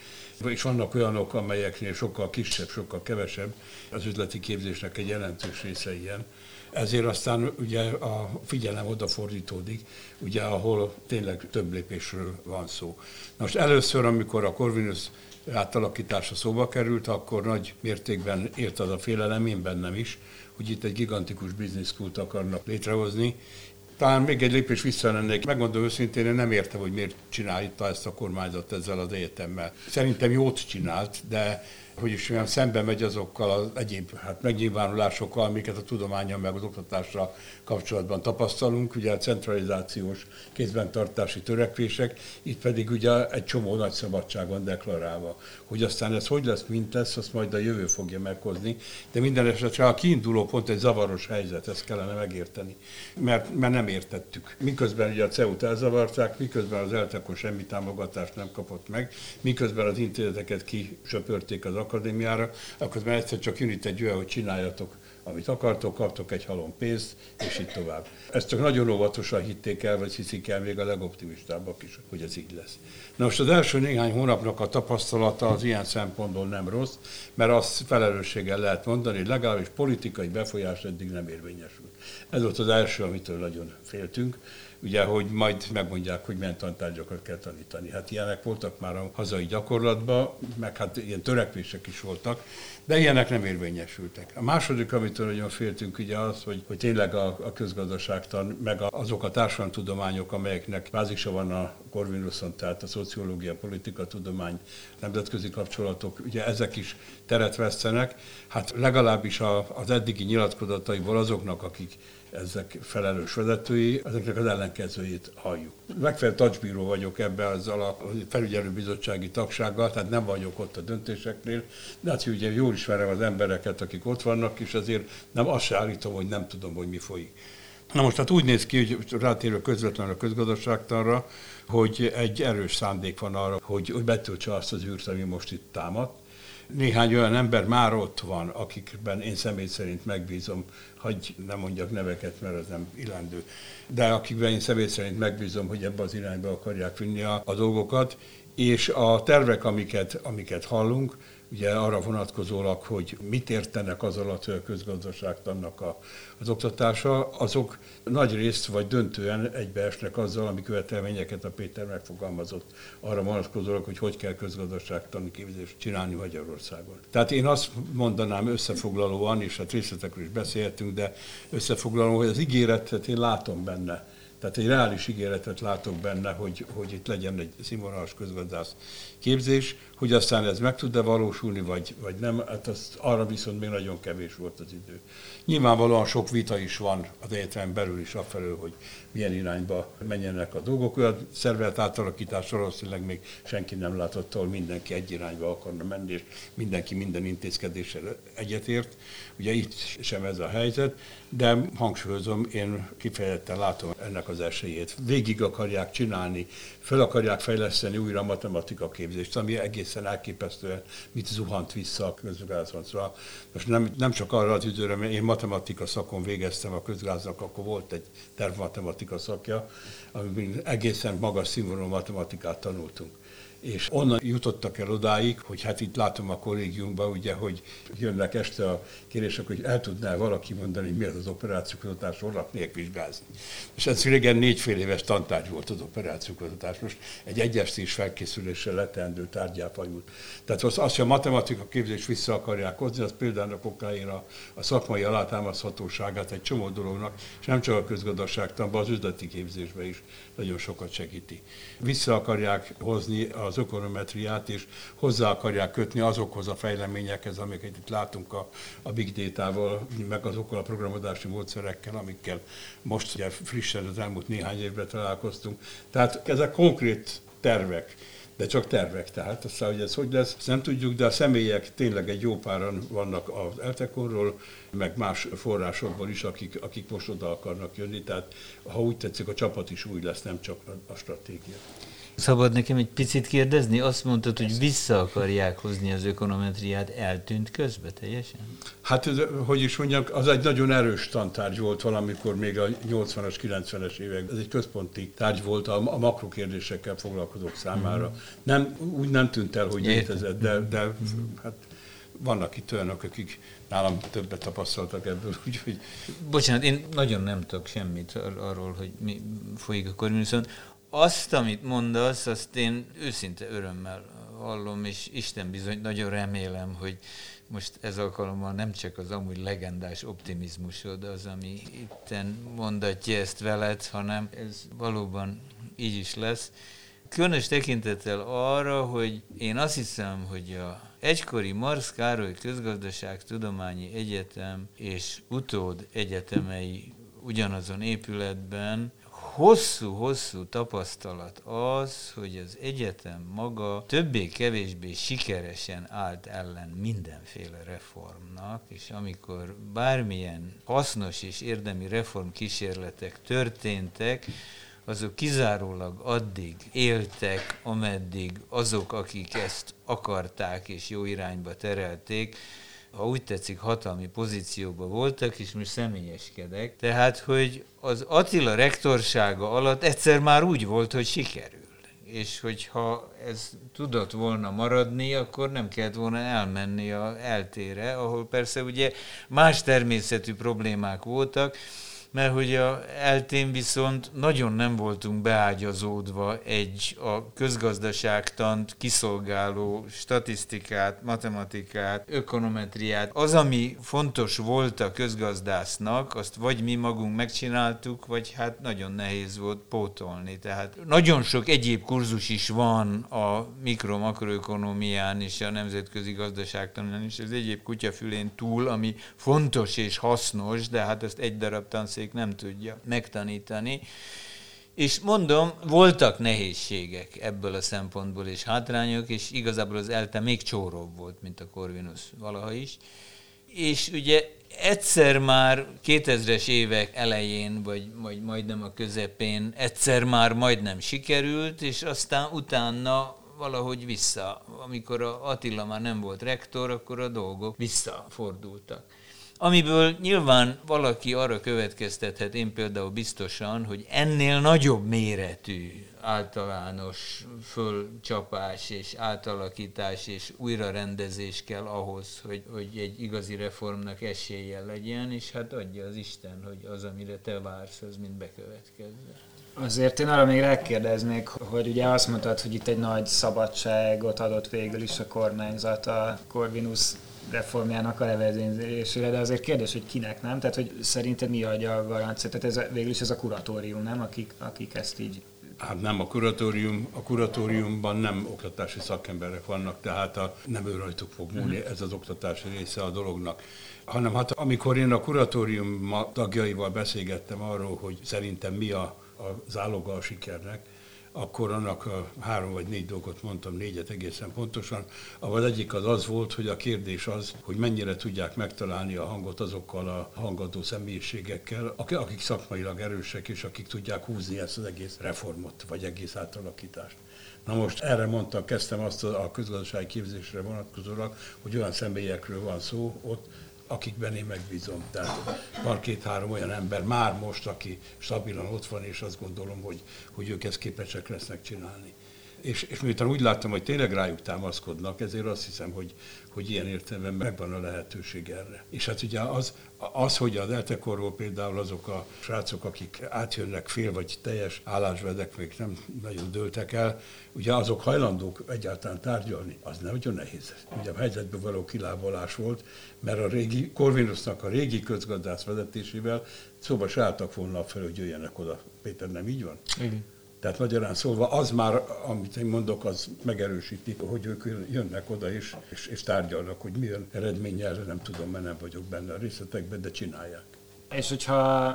és vannak olyanok, amelyeknél sokkal kisebb, sokkal kevesebb, az üzleti képzésnek egy jelentős része ilyen. Ezért aztán ugye a figyelem odafordítódik, ugye ahol tényleg több lépésről van szó. Most először, amikor a Corvinus átalakítása szóba került, akkor nagy mértékben ért az a félelem, én bennem is, hogy itt egy gigantikus bizniszkult akarnak létrehozni, talán még egy lépés visszalennék. Megmondom őszintén, én nem értem, hogy miért csinálta ezt a kormányzat ezzel az egyetemmel. Szerintem jót csinált, de hogy is olyan szembe megy azokkal az egyéb hát megnyilvánulásokkal, amiket a tudományon meg az oktatásra kapcsolatban tapasztalunk, ugye a centralizációs kézbentartási törekvések, itt pedig ugye egy csomó nagy szabadság van deklarálva. Hogy aztán ez hogy lesz, mint lesz, azt majd a jövő fogja meghozni, de minden esetre a kiinduló pont egy zavaros helyzet, ezt kellene megérteni, mert, mert nem értettük. Miközben ugye a CEU-t elzavarták, miközben az eltekon semmi támogatást nem kapott meg, miközben az intézeteket kisöpörték az akadémiára, akkor már egyszer csak jön itt egy olyan, hogy csináljatok amit akartok, kaptok egy halom pénzt, és így tovább. Ezt csak nagyon óvatosan hitték el, vagy hiszik el még a legoptimistábbak is, hogy ez így lesz. Na most az első néhány hónapnak a tapasztalata az ilyen szempontból nem rossz, mert azt felelősséggel lehet mondani, hogy legalábbis politikai befolyás eddig nem érvényesült. Ez volt az első, amitől nagyon féltünk, ugye, hogy majd megmondják, hogy milyen tantárgyakat kell tanítani. Hát ilyenek voltak már a hazai gyakorlatban, meg hát ilyen törekvések is voltak, de ilyenek nem érvényesültek. A második, amitől nagyon féltünk, ugye az, hogy, hogy tényleg a, a közgazdaságtan, meg azok a társadalomtudományok, amelyeknek bázisa van a Corvinuson, tehát a szociológia, politika, tudomány, nemzetközi kapcsolatok, ugye ezek is teret vesztenek. Hát legalábbis a, az eddigi nyilatkozataiból azoknak, akik ezek felelős vezetői, ezeknek az ellenkezőjét halljuk. Megfelelő tacsbíró vagyok ebben az a felügyelőbizottsági tagsággal, tehát nem vagyok ott a döntéseknél, de hát ugye jól ismerem az embereket, akik ott vannak, és azért nem azt se állítom, hogy nem tudom, hogy mi folyik. Na most hát úgy néz ki, hogy rátérve közvetlenül a közgazdaságtanra, hogy egy erős szándék van arra, hogy, hogy betöltse azt az űrt, ami most itt támad néhány olyan ember már ott van, akikben én személy szerint megbízom, hogy nem mondjak neveket, mert az nem illendő, de akikben én személy szerint megbízom, hogy ebbe az irányba akarják vinni a, a dolgokat, és a tervek, amiket, amiket hallunk, ugye arra vonatkozólag, hogy mit értenek az alatt, hogy a közgazdaságtannak a, az oktatása, azok nagy részt vagy döntően egybeesnek azzal, ami követelményeket a Péter megfogalmazott arra vonatkozólag, hogy hogy kell közgazdaságtani képzést csinálni Magyarországon. Tehát én azt mondanám összefoglalóan, és hát részletekről is beszélhetünk, de összefoglalóan, hogy az ígéretet én látom benne tehát egy reális ígéretet látok benne, hogy, hogy itt legyen egy színvonalas közgazdász képzés, hogy aztán ez meg tud-e valósulni, vagy, vagy nem, hát az, arra viszont még nagyon kevés volt az idő. Nyilvánvalóan sok vita is van az egyetemen belül is afelől, hogy milyen irányba menjenek a dolgok. Olyan szervezet átalakítás valószínűleg még senki nem látott, ahol mindenki egy irányba akarna menni, és mindenki minden intézkedéssel egyetért. Ugye itt sem ez a helyzet, de hangsúlyozom, én kifejezetten látom ennek az esélyét. Végig akarják csinálni, fel akarják fejleszteni újra a matematika képzést, ami egészen elképesztően mit zuhant vissza a közgázon. Szóval most nem, nem csak arra az időre, mert én matematika szakon végeztem a közgáznak, akkor volt egy tervmatematika szakja, amiben egészen magas színvonalú matematikát tanultunk és onnan jutottak el odáig, hogy hát itt látom a kollégiumban, ugye, hogy jönnek este a kérések, hogy el tudná valaki mondani, hogy mi az az operációkutatás, hol raknék vizsgázni. És ez régen négyfél éves tantárgy volt az operációkutatás, most egy egyestés felkészüléssel leteendő tárgyá. Tehát az, azt, hogy a matematika képzést vissza akarják hozni, az például okáira a szakmai alátámaszthatóságát egy csomó dolognak, és nem csak a közgazdaságtanban, az üzleti képzésben is nagyon sokat segíti. Vissza akarják hozni az ökonometriát, és hozzá akarják kötni azokhoz a fejleményekhez, amiket itt látunk a, a big data-val, meg azokkal a programozási módszerekkel, amikkel most ugye frissen az elmúlt néhány évben találkoztunk. Tehát ezek konkrét tervek de csak tervek, tehát aztán, hogy ez hogy lesz, nem tudjuk, de a személyek tényleg egy jó páran vannak az Eltekonról, meg más forrásokból is, akik, akik most oda akarnak jönni, tehát ha úgy tetszik, a csapat is új lesz, nem csak a stratégia. Szabad nekem egy picit kérdezni? Azt mondtad, hogy vissza akarják hozni az ökonometriát, eltűnt közbe teljesen? Hát, hogy is mondjam, az egy nagyon erős tantárgy volt valamikor még a 80-as, 90-es évek. Ez egy központi tárgy volt a, a makrokérdésekkel foglalkozók számára. Mm. Nem, úgy nem tűnt el, hogy létezett, de, de mm. hát vannak itt olyanok, akik nálam többet tapasztaltak ebből, úgyhogy... Bocsánat, én nagyon nem tudok semmit arról, hogy mi folyik a viszont azt, amit mondasz, azt én őszinte örömmel hallom, és Isten bizony nagyon remélem, hogy most ez alkalommal nem csak az amúgy legendás optimizmusod az, ami itten mondatja ezt veled, hanem ez valóban így is lesz. különös tekintettel arra, hogy én azt hiszem, hogy a egykori Marsz Károly Közgazdaságtudományi Egyetem és utód egyetemei ugyanazon épületben hosszú-hosszú tapasztalat az, hogy az egyetem maga többé-kevésbé sikeresen állt ellen mindenféle reformnak, és amikor bármilyen hasznos és érdemi reformkísérletek történtek, azok kizárólag addig éltek, ameddig azok, akik ezt akarták és jó irányba terelték, ha úgy tetszik, hatalmi pozícióban voltak, és most személyeskedek. Tehát, hogy az Attila rektorsága alatt egyszer már úgy volt, hogy sikerül. És hogyha ez tudott volna maradni, akkor nem kellett volna elmenni a eltére, ahol persze ugye más természetű problémák voltak, mert hogy a eltén viszont nagyon nem voltunk beágyazódva egy a közgazdaságtant kiszolgáló statisztikát, matematikát, ökonometriát. Az, ami fontos volt a közgazdásznak, azt vagy mi magunk megcsináltuk, vagy hát nagyon nehéz volt pótolni. Tehát nagyon sok egyéb kurzus is van a mikro-makroökonomián és a nemzetközi gazdaságtanulán és az egyéb kutyafülén túl, ami fontos és hasznos, de hát ezt egy darab tanszék tanszék nem tudja megtanítani. És mondom, voltak nehézségek ebből a szempontból és hátrányok, és igazából az ELTE még csóróbb volt, mint a Corvinus valaha is. És ugye egyszer már 2000-es évek elején, vagy majd, majdnem a közepén, egyszer már majdnem sikerült, és aztán utána valahogy vissza. Amikor a Attila már nem volt rektor, akkor a dolgok visszafordultak amiből nyilván valaki arra következtethet, én például biztosan, hogy ennél nagyobb méretű általános fölcsapás és átalakítás és újrarendezés kell ahhoz, hogy, hogy egy igazi reformnak esélye legyen, és hát adja az Isten, hogy az, amire te vársz, az mind bekövetkezzen. Azért én arra még rákérdeznék, hogy ugye azt mondtad, hogy itt egy nagy szabadságot adott végül is a kormányzat a Corvinus reformjának a levezénylésére, de azért kérdés, hogy kinek nem, tehát hogy szerinted mi adja a garancia, tehát ez végül is ez a kuratórium, nem, akik, akik ezt így Hát nem a kuratórium, a kuratóriumban nem oktatási szakemberek vannak, tehát a, nem ő rajtuk fog múlni, uh-huh. ez az oktatási része a dolognak. Hanem hát amikor én a kuratórium tagjaival beszélgettem arról, hogy szerintem mi a, a záloga a sikernek, akkor annak a három vagy négy dolgot mondtam, négyet egészen pontosan. Az egyik az az volt, hogy a kérdés az, hogy mennyire tudják megtalálni a hangot azokkal a hangadó személyiségekkel, akik szakmailag erősek, és akik tudják húzni ezt az egész reformot, vagy egész átalakítást. Na most erre mondtam, kezdtem azt a közgazdasági képzésre vonatkozólag, hogy olyan személyekről van szó ott, akikben én megbízom. Tehát van két-három olyan ember már most, aki stabilan ott van, és azt gondolom, hogy, hogy ők ezt képesek lesznek csinálni. És, és miután úgy láttam, hogy tényleg rájuk támaszkodnak, ezért azt hiszem, hogy, hogy ilyen értelemben megvan a lehetőség erre. És hát ugye az, az hogy az eltekorról például azok a srácok, akik átjönnek fél vagy teljes állásvedek, még nem nagyon dőltek el, ugye azok hajlandók egyáltalán tárgyalni, az nagyon nehéz. Ugye a helyzetben való kilábalás volt, mert a régi, Corvinusnak a régi közgazdász vezetésével szóba se álltak volna fel, hogy jöjjenek oda. Péter, nem így van? Igen. Tehát magyarán szólva az már, amit én mondok, az megerősíti, hogy ők jönnek oda és, és, és tárgyalnak, hogy milyen eredménnyel, nem tudom, mert nem vagyok benne a részletekben, de csinálják. És hogyha,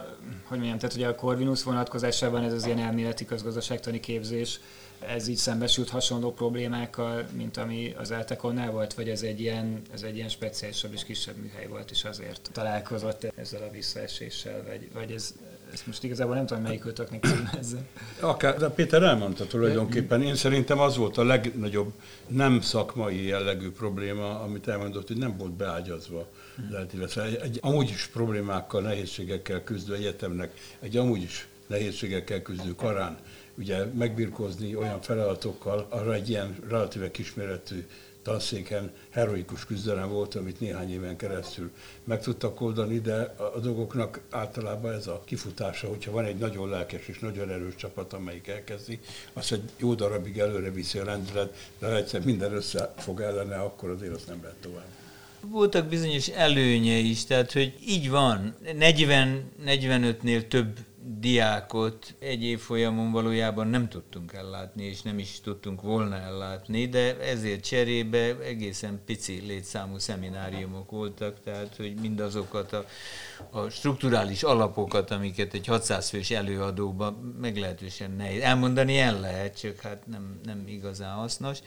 hogy mondjam, tehát ugye a Corvinus vonatkozásában ez az ilyen elméleti közgazdaságtani képzés, ez így szembesült hasonló problémákkal, mint ami az Eltekonnál volt, vagy ez egy ilyen, ez egy ilyen speciálisabb és kisebb műhely volt, és azért találkozott ezzel a visszaeséssel, vagy, vagy ez, ezt most igazából nem tudom, melyik ötöknek címezze. Akár, de Péter elmondta tulajdonképpen. Én szerintem az volt a legnagyobb nem szakmai jellegű probléma, amit elmondott, hogy nem volt beágyazva. Lehet, illetve egy, egy amúgy is problémákkal, nehézségekkel küzdő egyetemnek, egy amúgy is nehézségekkel küzdő karán ugye megbirkózni olyan feladatokkal, arra egy ilyen relatíve kisméretű tanszéken heroikus küzdelem volt, amit néhány éven keresztül meg tudtak oldani, de a dolgoknak általában ez a kifutása, hogyha van egy nagyon lelkes és nagyon erős csapat, amelyik elkezdi, azt egy jó darabig előre viszi a lendület, de ha egyszer minden össze fog ellene, akkor azért azt nem lehet tovább. Voltak bizonyos előnye is, tehát hogy így van, 40-45-nél több diákot egy évfolyamon valójában nem tudtunk ellátni, és nem is tudtunk volna ellátni, de ezért cserébe egészen pici létszámú szemináriumok voltak, tehát hogy mindazokat a, a strukturális alapokat, amiket egy 600 fős előadóban meglehetősen nehéz. Elmondani el lehet, csak hát nem, nem igazán hasznos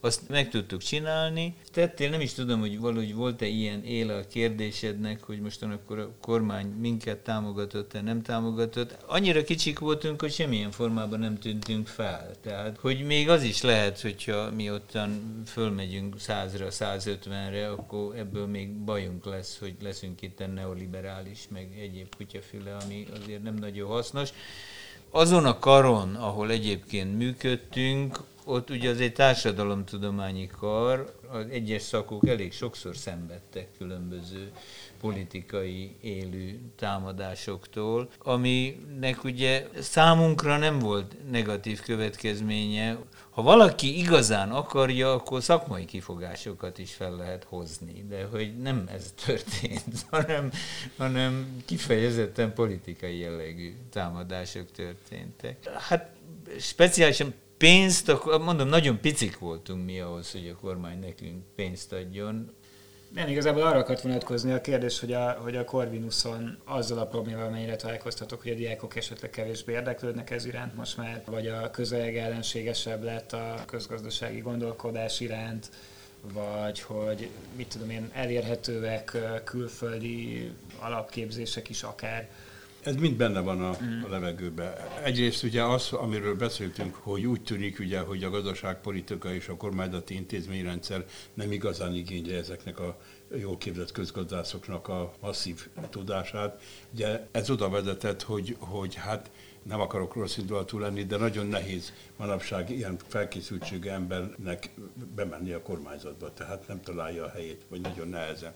azt meg tudtuk csinálni. Tettél, nem is tudom, hogy valahogy volt-e ilyen éle a kérdésednek, hogy mostan akkor a kormány minket támogatott-e, nem támogatott. Annyira kicsik voltunk, hogy semmilyen formában nem tűntünk fel. Tehát, hogy még az is lehet, hogyha mi ottan fölmegyünk 100-ra, 150-re, akkor ebből még bajunk lesz, hogy leszünk itt a neoliberális, meg egyéb kutyafüle, ami azért nem nagyon hasznos. Azon a karon, ahol egyébként működtünk, ott ugye az egy társadalomtudományi kar, az egyes szakok elég sokszor szenvedtek különböző politikai élő támadásoktól, aminek ugye számunkra nem volt negatív következménye. Ha valaki igazán akarja, akkor szakmai kifogásokat is fel lehet hozni, de hogy nem ez történt, hanem, hanem kifejezetten politikai jellegű támadások történtek. Hát speciálisan pénzt, akkor mondom, nagyon picik voltunk mi ahhoz, hogy a kormány nekünk pénzt adjon. Nem, igazából arra akart vonatkozni a kérdés, hogy a, hogy a Corvinuson azzal a problémával mennyire találkoztatok, hogy a diákok esetleg kevésbé érdeklődnek ez iránt most már, vagy a közeg ellenségesebb lett a közgazdasági gondolkodás iránt, vagy hogy mit tudom én, elérhetőek külföldi alapképzések is akár. Ez mind benne van a, a levegőben. Egyrészt ugye az, amiről beszéltünk, hogy úgy tűnik, ugye, hogy a gazdaságpolitika és a kormányzati intézményrendszer nem igazán igényli ezeknek a jól képzett közgazdászoknak a masszív tudását. Ugye ez oda vezetett, hogy, hogy hát nem akarok rossz indulatú lenni, de nagyon nehéz manapság ilyen felkészültségű embernek bemenni a kormányzatba, tehát nem találja a helyét, vagy nagyon nehezen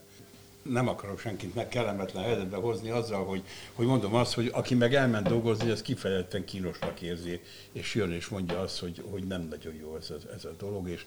nem akarok senkit meg kellemetlen helyzetbe hozni azzal, hogy, hogy mondom azt, hogy aki meg elment dolgozni, az kifejezetten kínosnak érzi, és jön és mondja azt, hogy, hogy nem nagyon jó ez a, ez a dolog, és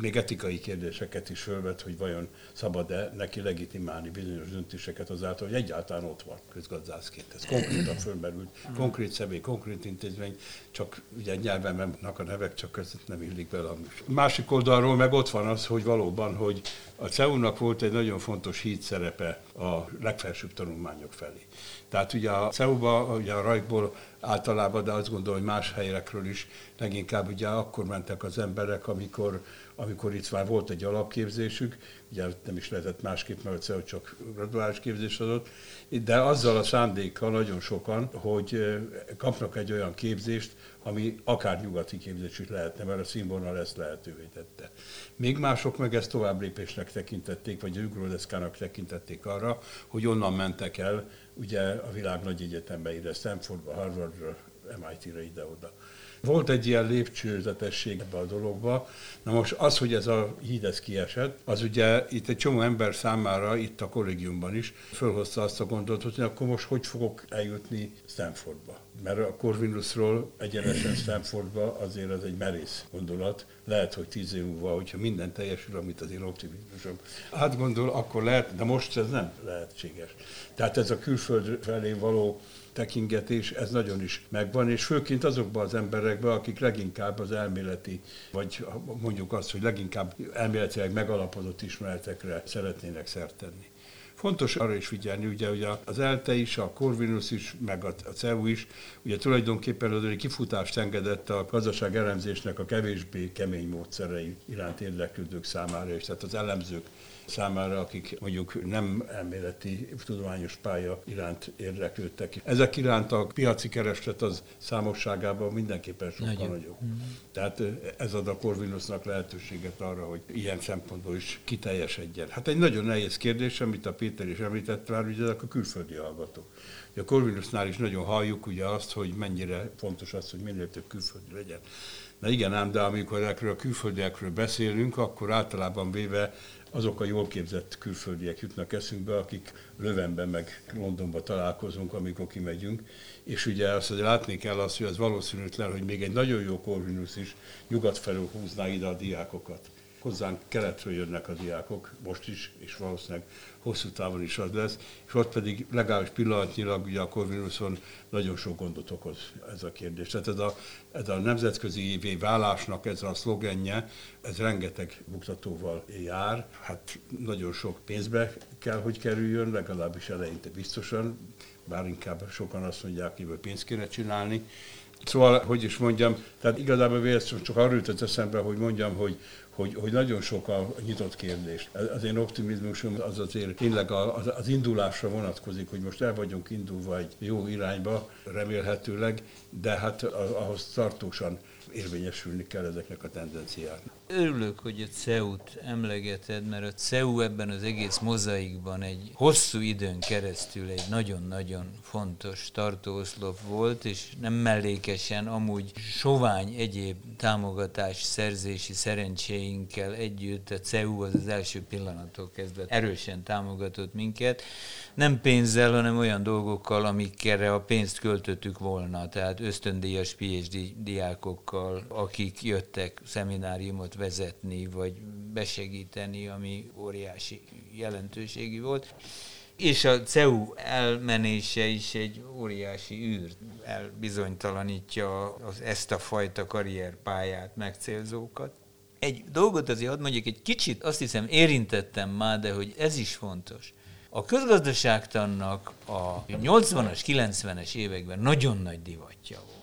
még etikai kérdéseket is fölvet, hogy vajon szabad-e neki legitimálni bizonyos döntéseket azáltal, hogy egyáltalán ott van közgazdászként. Ez konkrétan fölmerült, konkrét személy, konkrét intézmény, csak ugye nyelven vannak a nevek, csak között nem illik bele. Másik oldalról meg ott van az, hogy valóban, hogy a CEU-nak volt egy nagyon fontos híd szerepe a legfelsőbb tanulmányok felé. Tehát ugye a CEU-ba, ugye a rajkból általában, de azt gondolom, hogy más helyekről is leginkább ugye akkor mentek az emberek, amikor, amikor itt már volt egy alapképzésük, ugye nem is lehetett másképp, mert CEU csak graduális képzés adott, de azzal a szándékkal nagyon sokan, hogy kapnak egy olyan képzést, ami akár nyugati képzés is lehetne, mert a színvonal ezt lehetővé tette. Még mások meg ezt tovább lépésnek tekintették, vagy ugródeszkának tekintették arra, hogy onnan mentek el ugye a világ nagy egyetembe Stanfordba, Harvardra, MIT-re ide-oda. Volt egy ilyen lépcsőzetesség ebbe a dologba. Na most az, hogy ez a híd ez kiesett, az ugye itt egy csomó ember számára, itt a kollégiumban is, fölhozta azt a gondolatot, hogy akkor most hogy fogok eljutni Stanfordba. Mert a Corvinusról egyenesen Stanfordba azért az egy merész gondolat. Lehet, hogy tíz év múlva, hogyha minden teljesül, amit az én optimizmusom átgondol, akkor lehet, de most ez nem lehetséges. Tehát ez a külföld felé való tekingetés, ez nagyon is megvan, és főként azokban az emberekben, akik leginkább az elméleti, vagy mondjuk azt, hogy leginkább elméletileg megalapozott ismeretekre szeretnének szert tenni. Fontos arra is figyelni, ugye, hogy az ELTE is, a Corvinus is, meg a CEU is, ugye tulajdonképpen az egy kifutást engedett a gazdaság elemzésnek a kevésbé kemény módszerei iránt érdeklődők számára, és tehát az elemzők számára, akik mondjuk nem elméleti tudományos pálya iránt érdeklődtek. Ezek iránt a piaci kereslet az számosságában mindenképpen sokkal nagyobb. Mm. Tehát ez ad a Corvinusnak lehetőséget arra, hogy ilyen szempontból is kiteljesedjen. Hát egy nagyon nehéz kérdés, amit a Péter is említett már, ugye ezek a külföldi hallgatók. A Corvinusnál is nagyon halljuk ugye azt, hogy mennyire fontos az, hogy minél több külföldi legyen. Na igen ám, de amikor ezekről a külföldiekről beszélünk, akkor általában véve azok a jól képzett külföldiek jutnak eszünkbe, akik Lövenben meg Londonba találkozunk, amikor kimegyünk, és ugye azt hogy látni kell azt, hogy az valószínűtlen, hogy még egy nagyon jó Corvinus is nyugat felől húzná ide a diákokat. Hozzánk keletről jönnek a diákok, most is, és valószínűleg hosszú távon is az lesz, és ott pedig legalábbis pillanatnyilag ugye a Corvinuson nagyon sok gondot okoz ez a kérdés. Tehát ez a, ez a nemzetközi évé válásnak ez a szlogenje, ez rengeteg buktatóval jár, hát nagyon sok pénzbe kell, hogy kerüljön, legalábbis eleinte biztosan, bár inkább sokan azt mondják, hogy pénzt kéne csinálni, Szóval, hogy is mondjam, tehát igazából véletlenül csak arról jutott eszembe, hogy mondjam, hogy, hogy, hogy nagyon sok a nyitott kérdés. Az én optimizmusom az azért tényleg az, az indulásra vonatkozik, hogy most el vagyunk indulva egy jó irányba, remélhetőleg, de hát ahhoz tartósan érvényesülni kell ezeknek a tendenciáknak. Örülök, hogy a CEU-t emlegeted, mert a CEU ebben az egész mozaikban egy hosszú időn keresztül egy nagyon-nagyon fontos tartóoszlop volt, és nem mellékesen amúgy sovány egyéb támogatás szerzési szerencséinkkel együtt a CEU az az első pillanattól kezdve erősen támogatott minket, nem pénzzel, hanem olyan dolgokkal, amikre a pénzt költöttük volna, tehát ösztöndíjas PhD diákokkal, akik jöttek szemináriumot vezetni, vagy besegíteni, ami óriási jelentőségi volt. És a CEU elmenése is egy óriási űr, elbizonytalanítja az, ezt a fajta karrierpályát megcélzókat. Egy dolgot azért hadd mondjuk, egy kicsit azt hiszem érintettem már, de hogy ez is fontos. A közgazdaságtannak a 80-as, 90-es években nagyon nagy divatja volt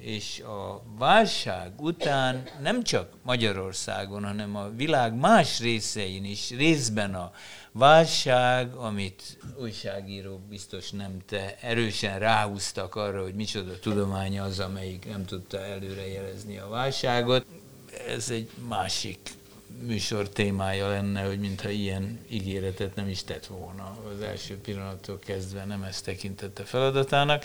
és a válság után nem csak Magyarországon, hanem a világ más részein is részben a válság, amit újságírók biztos nem te erősen ráhúztak arra, hogy micsoda tudomány az, amelyik nem tudta előrejelezni a válságot. Ez egy másik műsor témája lenne, hogy mintha ilyen ígéretet nem is tett volna az első pillanattól kezdve, nem ezt tekintette feladatának,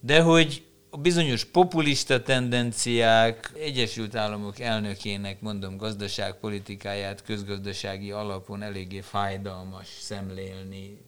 de hogy a bizonyos populista tendenciák, Egyesült Államok elnökének, mondom, gazdaságpolitikáját közgazdasági alapon eléggé fájdalmas szemlélni.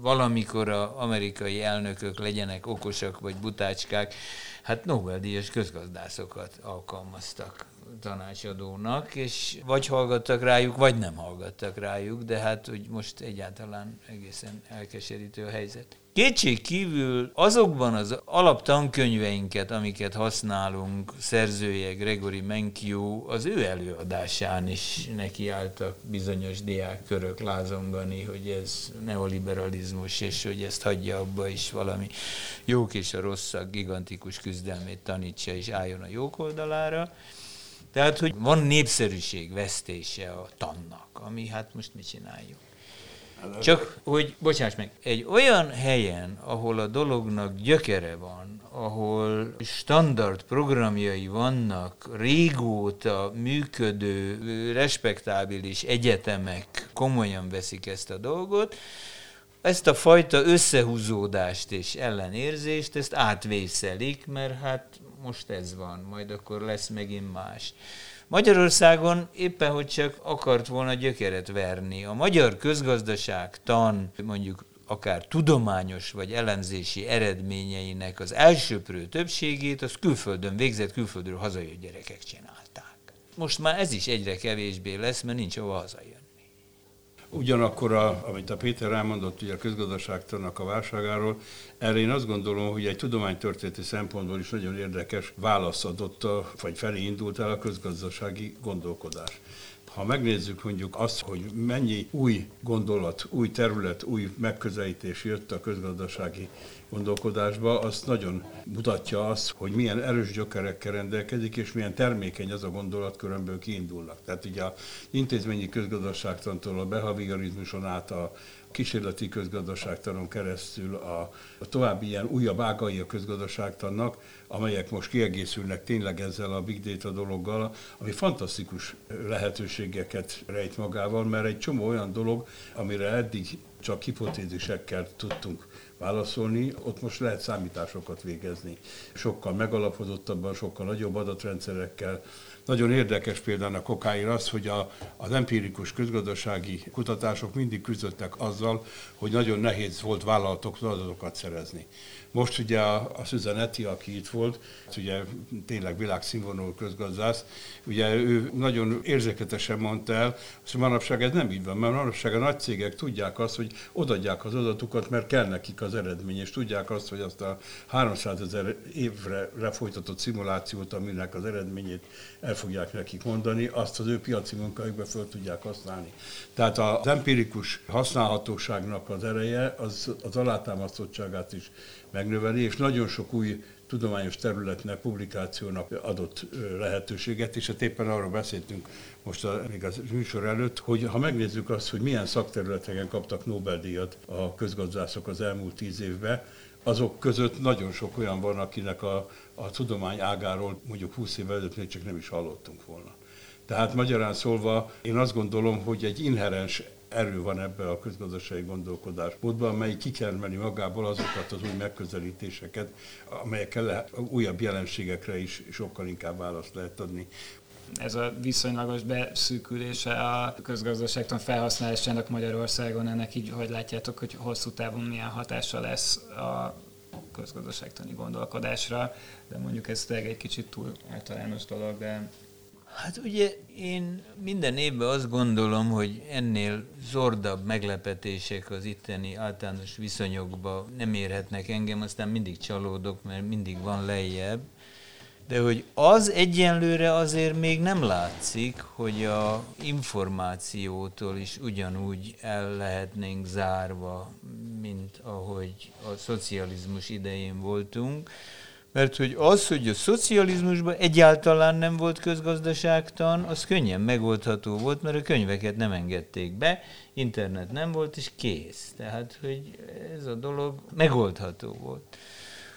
Valamikor az amerikai elnökök legyenek okosak vagy butácskák, hát Nobel-díjas közgazdászokat alkalmaztak tanácsadónak, és vagy hallgattak rájuk, vagy nem hallgattak rájuk, de hát hogy most egyáltalán egészen elkeserítő a helyzet. Kétség kívül azokban az alaptankönyveinket, amiket használunk, szerzője Gregory Menkyu, az ő előadásán is nekiálltak bizonyos diákkörök lázongani, hogy ez neoliberalizmus, és hogy ezt hagyja abba is valami jók és a rosszak gigantikus küzdelmét tanítsa, és álljon a jók oldalára. Tehát, hogy van népszerűség vesztése a tannak, ami hát most mit csináljuk. Csak, hogy, bocsáss meg, egy olyan helyen, ahol a dolognak gyökere van, ahol standard programjai vannak, régóta működő, respektábilis egyetemek komolyan veszik ezt a dolgot, ezt a fajta összehúzódást és ellenérzést, ezt átvészelik, mert hát most ez van, majd akkor lesz megint más. Magyarországon éppen, hogy csak akart volna gyökeret verni. A magyar közgazdaság tan, mondjuk akár tudományos vagy ellenzési eredményeinek az elsőprő többségét az külföldön végzett, külföldről hazajött gyerekek csinálták. Most már ez is egyre kevésbé lesz, mert nincs hova hazajönni. Ugyanakkor, a, amit a Péter elmondott ugye a közgazdaságtannak a válságáról, erre én azt gondolom, hogy egy tudománytörténeti szempontból is nagyon érdekes válasz adott, a, vagy felé indult el a közgazdasági gondolkodás. Ha megnézzük mondjuk azt, hogy mennyi új gondolat, új terület, új megközelítés jött a közgazdasági gondolkodásba, az nagyon mutatja azt, hogy milyen erős gyökerekkel rendelkezik, és milyen termékeny az a gondolat, körömből kiindulnak. Tehát ugye a intézményi közgazdaságtantól a behaviorizmuson át a kísérleti közgazdaságtanon keresztül a, a további ilyen újabb ágai a közgazdaságtannak, amelyek most kiegészülnek tényleg ezzel a big data dologgal, ami fantasztikus lehetőségeket rejt magával, mert egy csomó olyan dolog, amire eddig csak hipotézisekkel tudtunk válaszolni, ott most lehet számításokat végezni. Sokkal megalapozottabban, sokkal nagyobb adatrendszerekkel, nagyon érdekes például a kokáin az, hogy a, az empirikus közgazdasági kutatások mindig küzdöttek azzal, hogy nagyon nehéz volt vállalatoktól adatokat szerezni. Most ugye a, a Susan Eti, aki itt volt, ugye tényleg világszínvonalú közgazdász, ugye ő nagyon érzéketesen mondta el, hogy manapság ez nem így van, mert manapság a nagy cégek tudják azt, hogy odadják az adatukat, mert kell nekik az eredmény, és tudják azt, hogy azt a 300 ezer évre lefolytatott szimulációt, aminek az eredményét el fogják nekik mondani, azt az ő piaci munkájukba föl tudják használni. Tehát az empirikus használhatóságnak az ereje az, az alátámasztottságát is megnöveli, és nagyon sok új tudományos területnek, publikációnak adott lehetőséget, és hát éppen arról beszéltünk most a, még az műsor előtt, hogy ha megnézzük azt, hogy milyen szakterületeken kaptak Nobel-díjat a közgazdászok az elmúlt tíz évben, azok között nagyon sok olyan van, akinek a, a tudomány ágáról mondjuk 20 évvel előtt még csak nem is hallottunk volna. Tehát magyarán szólva én azt gondolom, hogy egy inherens erő van ebben a közgazdasági gondolkodásmódban, amely kikermeli magából azokat az új megközelítéseket, amelyekkel újabb jelenségekre is sokkal inkább választ lehet adni. Ez a viszonylagos beszűkülése a közgazdaságtan felhasználásának Magyarországon, ennek így, hogy látjátok, hogy hosszú távon milyen hatása lesz a közgazdaságtani gondolkodásra, de mondjuk ez tényleg egy kicsit túl általános dolog, de Hát ugye én minden évben azt gondolom, hogy ennél zordabb meglepetések az itteni általános viszonyokba nem érhetnek engem, aztán mindig csalódok, mert mindig van lejjebb. De hogy az egyenlőre azért még nem látszik, hogy a információtól is ugyanúgy el lehetnénk zárva, mint ahogy a szocializmus idején voltunk mert hogy az, hogy a szocializmusban egyáltalán nem volt közgazdaságtan, az könnyen megoldható volt, mert a könyveket nem engedték be, internet nem volt, és kész. Tehát, hogy ez a dolog megoldható volt.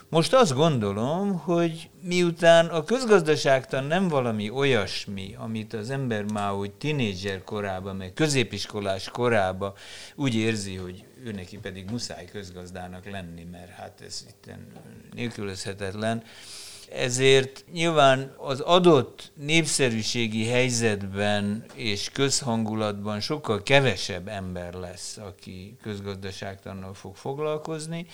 Most azt gondolom, hogy miután a közgazdaságtan nem valami olyasmi, amit az ember már úgy tinédzser korában, meg középiskolás korában úgy érzi, hogy ő neki pedig muszáj közgazdának lenni, mert hát ez itt nélkülözhetetlen, ezért nyilván az adott népszerűségi helyzetben és közhangulatban sokkal kevesebb ember lesz, aki közgazdaságtannal fog foglalkozni,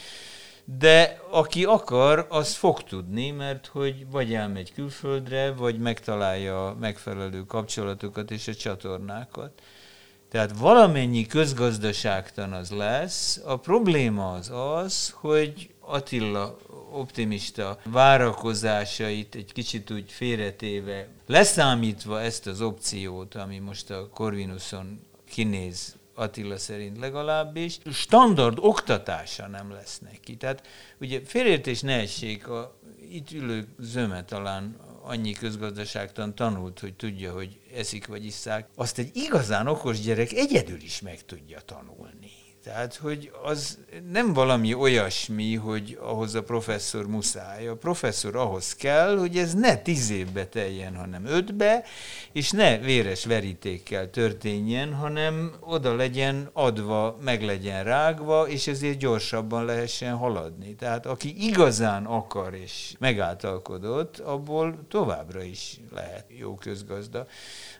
de aki akar, az fog tudni, mert hogy vagy elmegy külföldre, vagy megtalálja megfelelő kapcsolatokat és a csatornákat. Tehát valamennyi közgazdaságtan az lesz. A probléma az az, hogy Attila optimista várakozásait egy kicsit úgy félretéve, leszámítva ezt az opciót, ami most a Corvinuson kinéz Attila szerint legalábbis, standard oktatása nem lesz neki. Tehát ugye félértés ne essék, a itt ülő zöme talán annyi közgazdaságtan tanult, hogy tudja, hogy eszik vagy isszák, azt egy igazán okos gyerek egyedül is meg tudja tanulni. Tehát, hogy az nem valami olyasmi, hogy ahhoz a professzor muszáj. A professzor ahhoz kell, hogy ez ne tíz évbe teljen, hanem ötbe, és ne véres verítékkel történjen, hanem oda legyen adva, meg legyen rágva, és ezért gyorsabban lehessen haladni. Tehát aki igazán akar és megáltalkodott, abból továbbra is lehet jó közgazda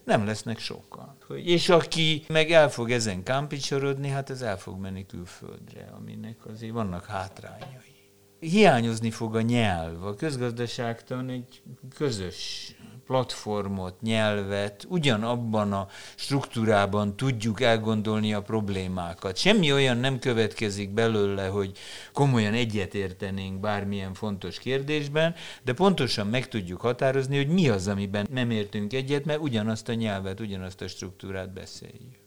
nem lesznek sokan. És aki meg el fog ezen kámpicsorodni, hát ez el fog menni külföldre, aminek azért vannak hátrányai. Hiányozni fog a nyelv. A közgazdaságtan egy közös platformot, nyelvet, ugyanabban a struktúrában tudjuk elgondolni a problémákat. Semmi olyan nem következik belőle, hogy komolyan egyetértenénk bármilyen fontos kérdésben, de pontosan meg tudjuk határozni, hogy mi az, amiben nem értünk egyet, mert ugyanazt a nyelvet, ugyanazt a struktúrát beszéljük.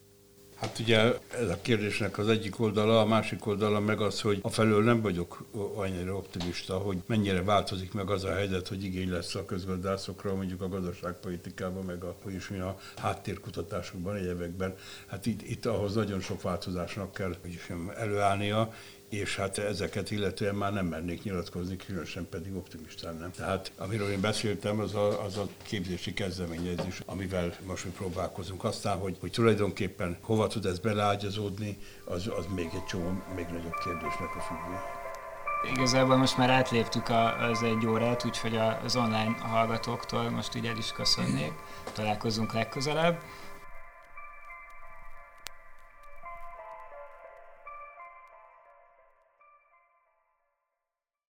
Hát ugye ez a kérdésnek az egyik oldala, a másik oldala meg az, hogy a felől nem vagyok annyira optimista, hogy mennyire változik meg az a helyzet, hogy igény lesz a közgazdászokra, mondjuk a gazdaságpolitikában, meg a, hogy is mi a háttérkutatásokban, egyebekben. Hát itt, itt ahhoz nagyon sok változásnak kell hogy is előállnia, és hát ezeket illetően már nem mernék nyilatkozni, különösen pedig optimistán nem. Tehát amiről én beszéltem, az a, az a képzési kezdeményezés, amivel most mi próbálkozunk. Aztán, hogy, hogy tulajdonképpen hova tud ez beleágyazódni, az, az még egy csomó, még nagyobb kérdésnek a függő. Igazából most már átléptük az egy órát, úgyhogy az online hallgatóktól most így el is köszönnék. Találkozunk legközelebb.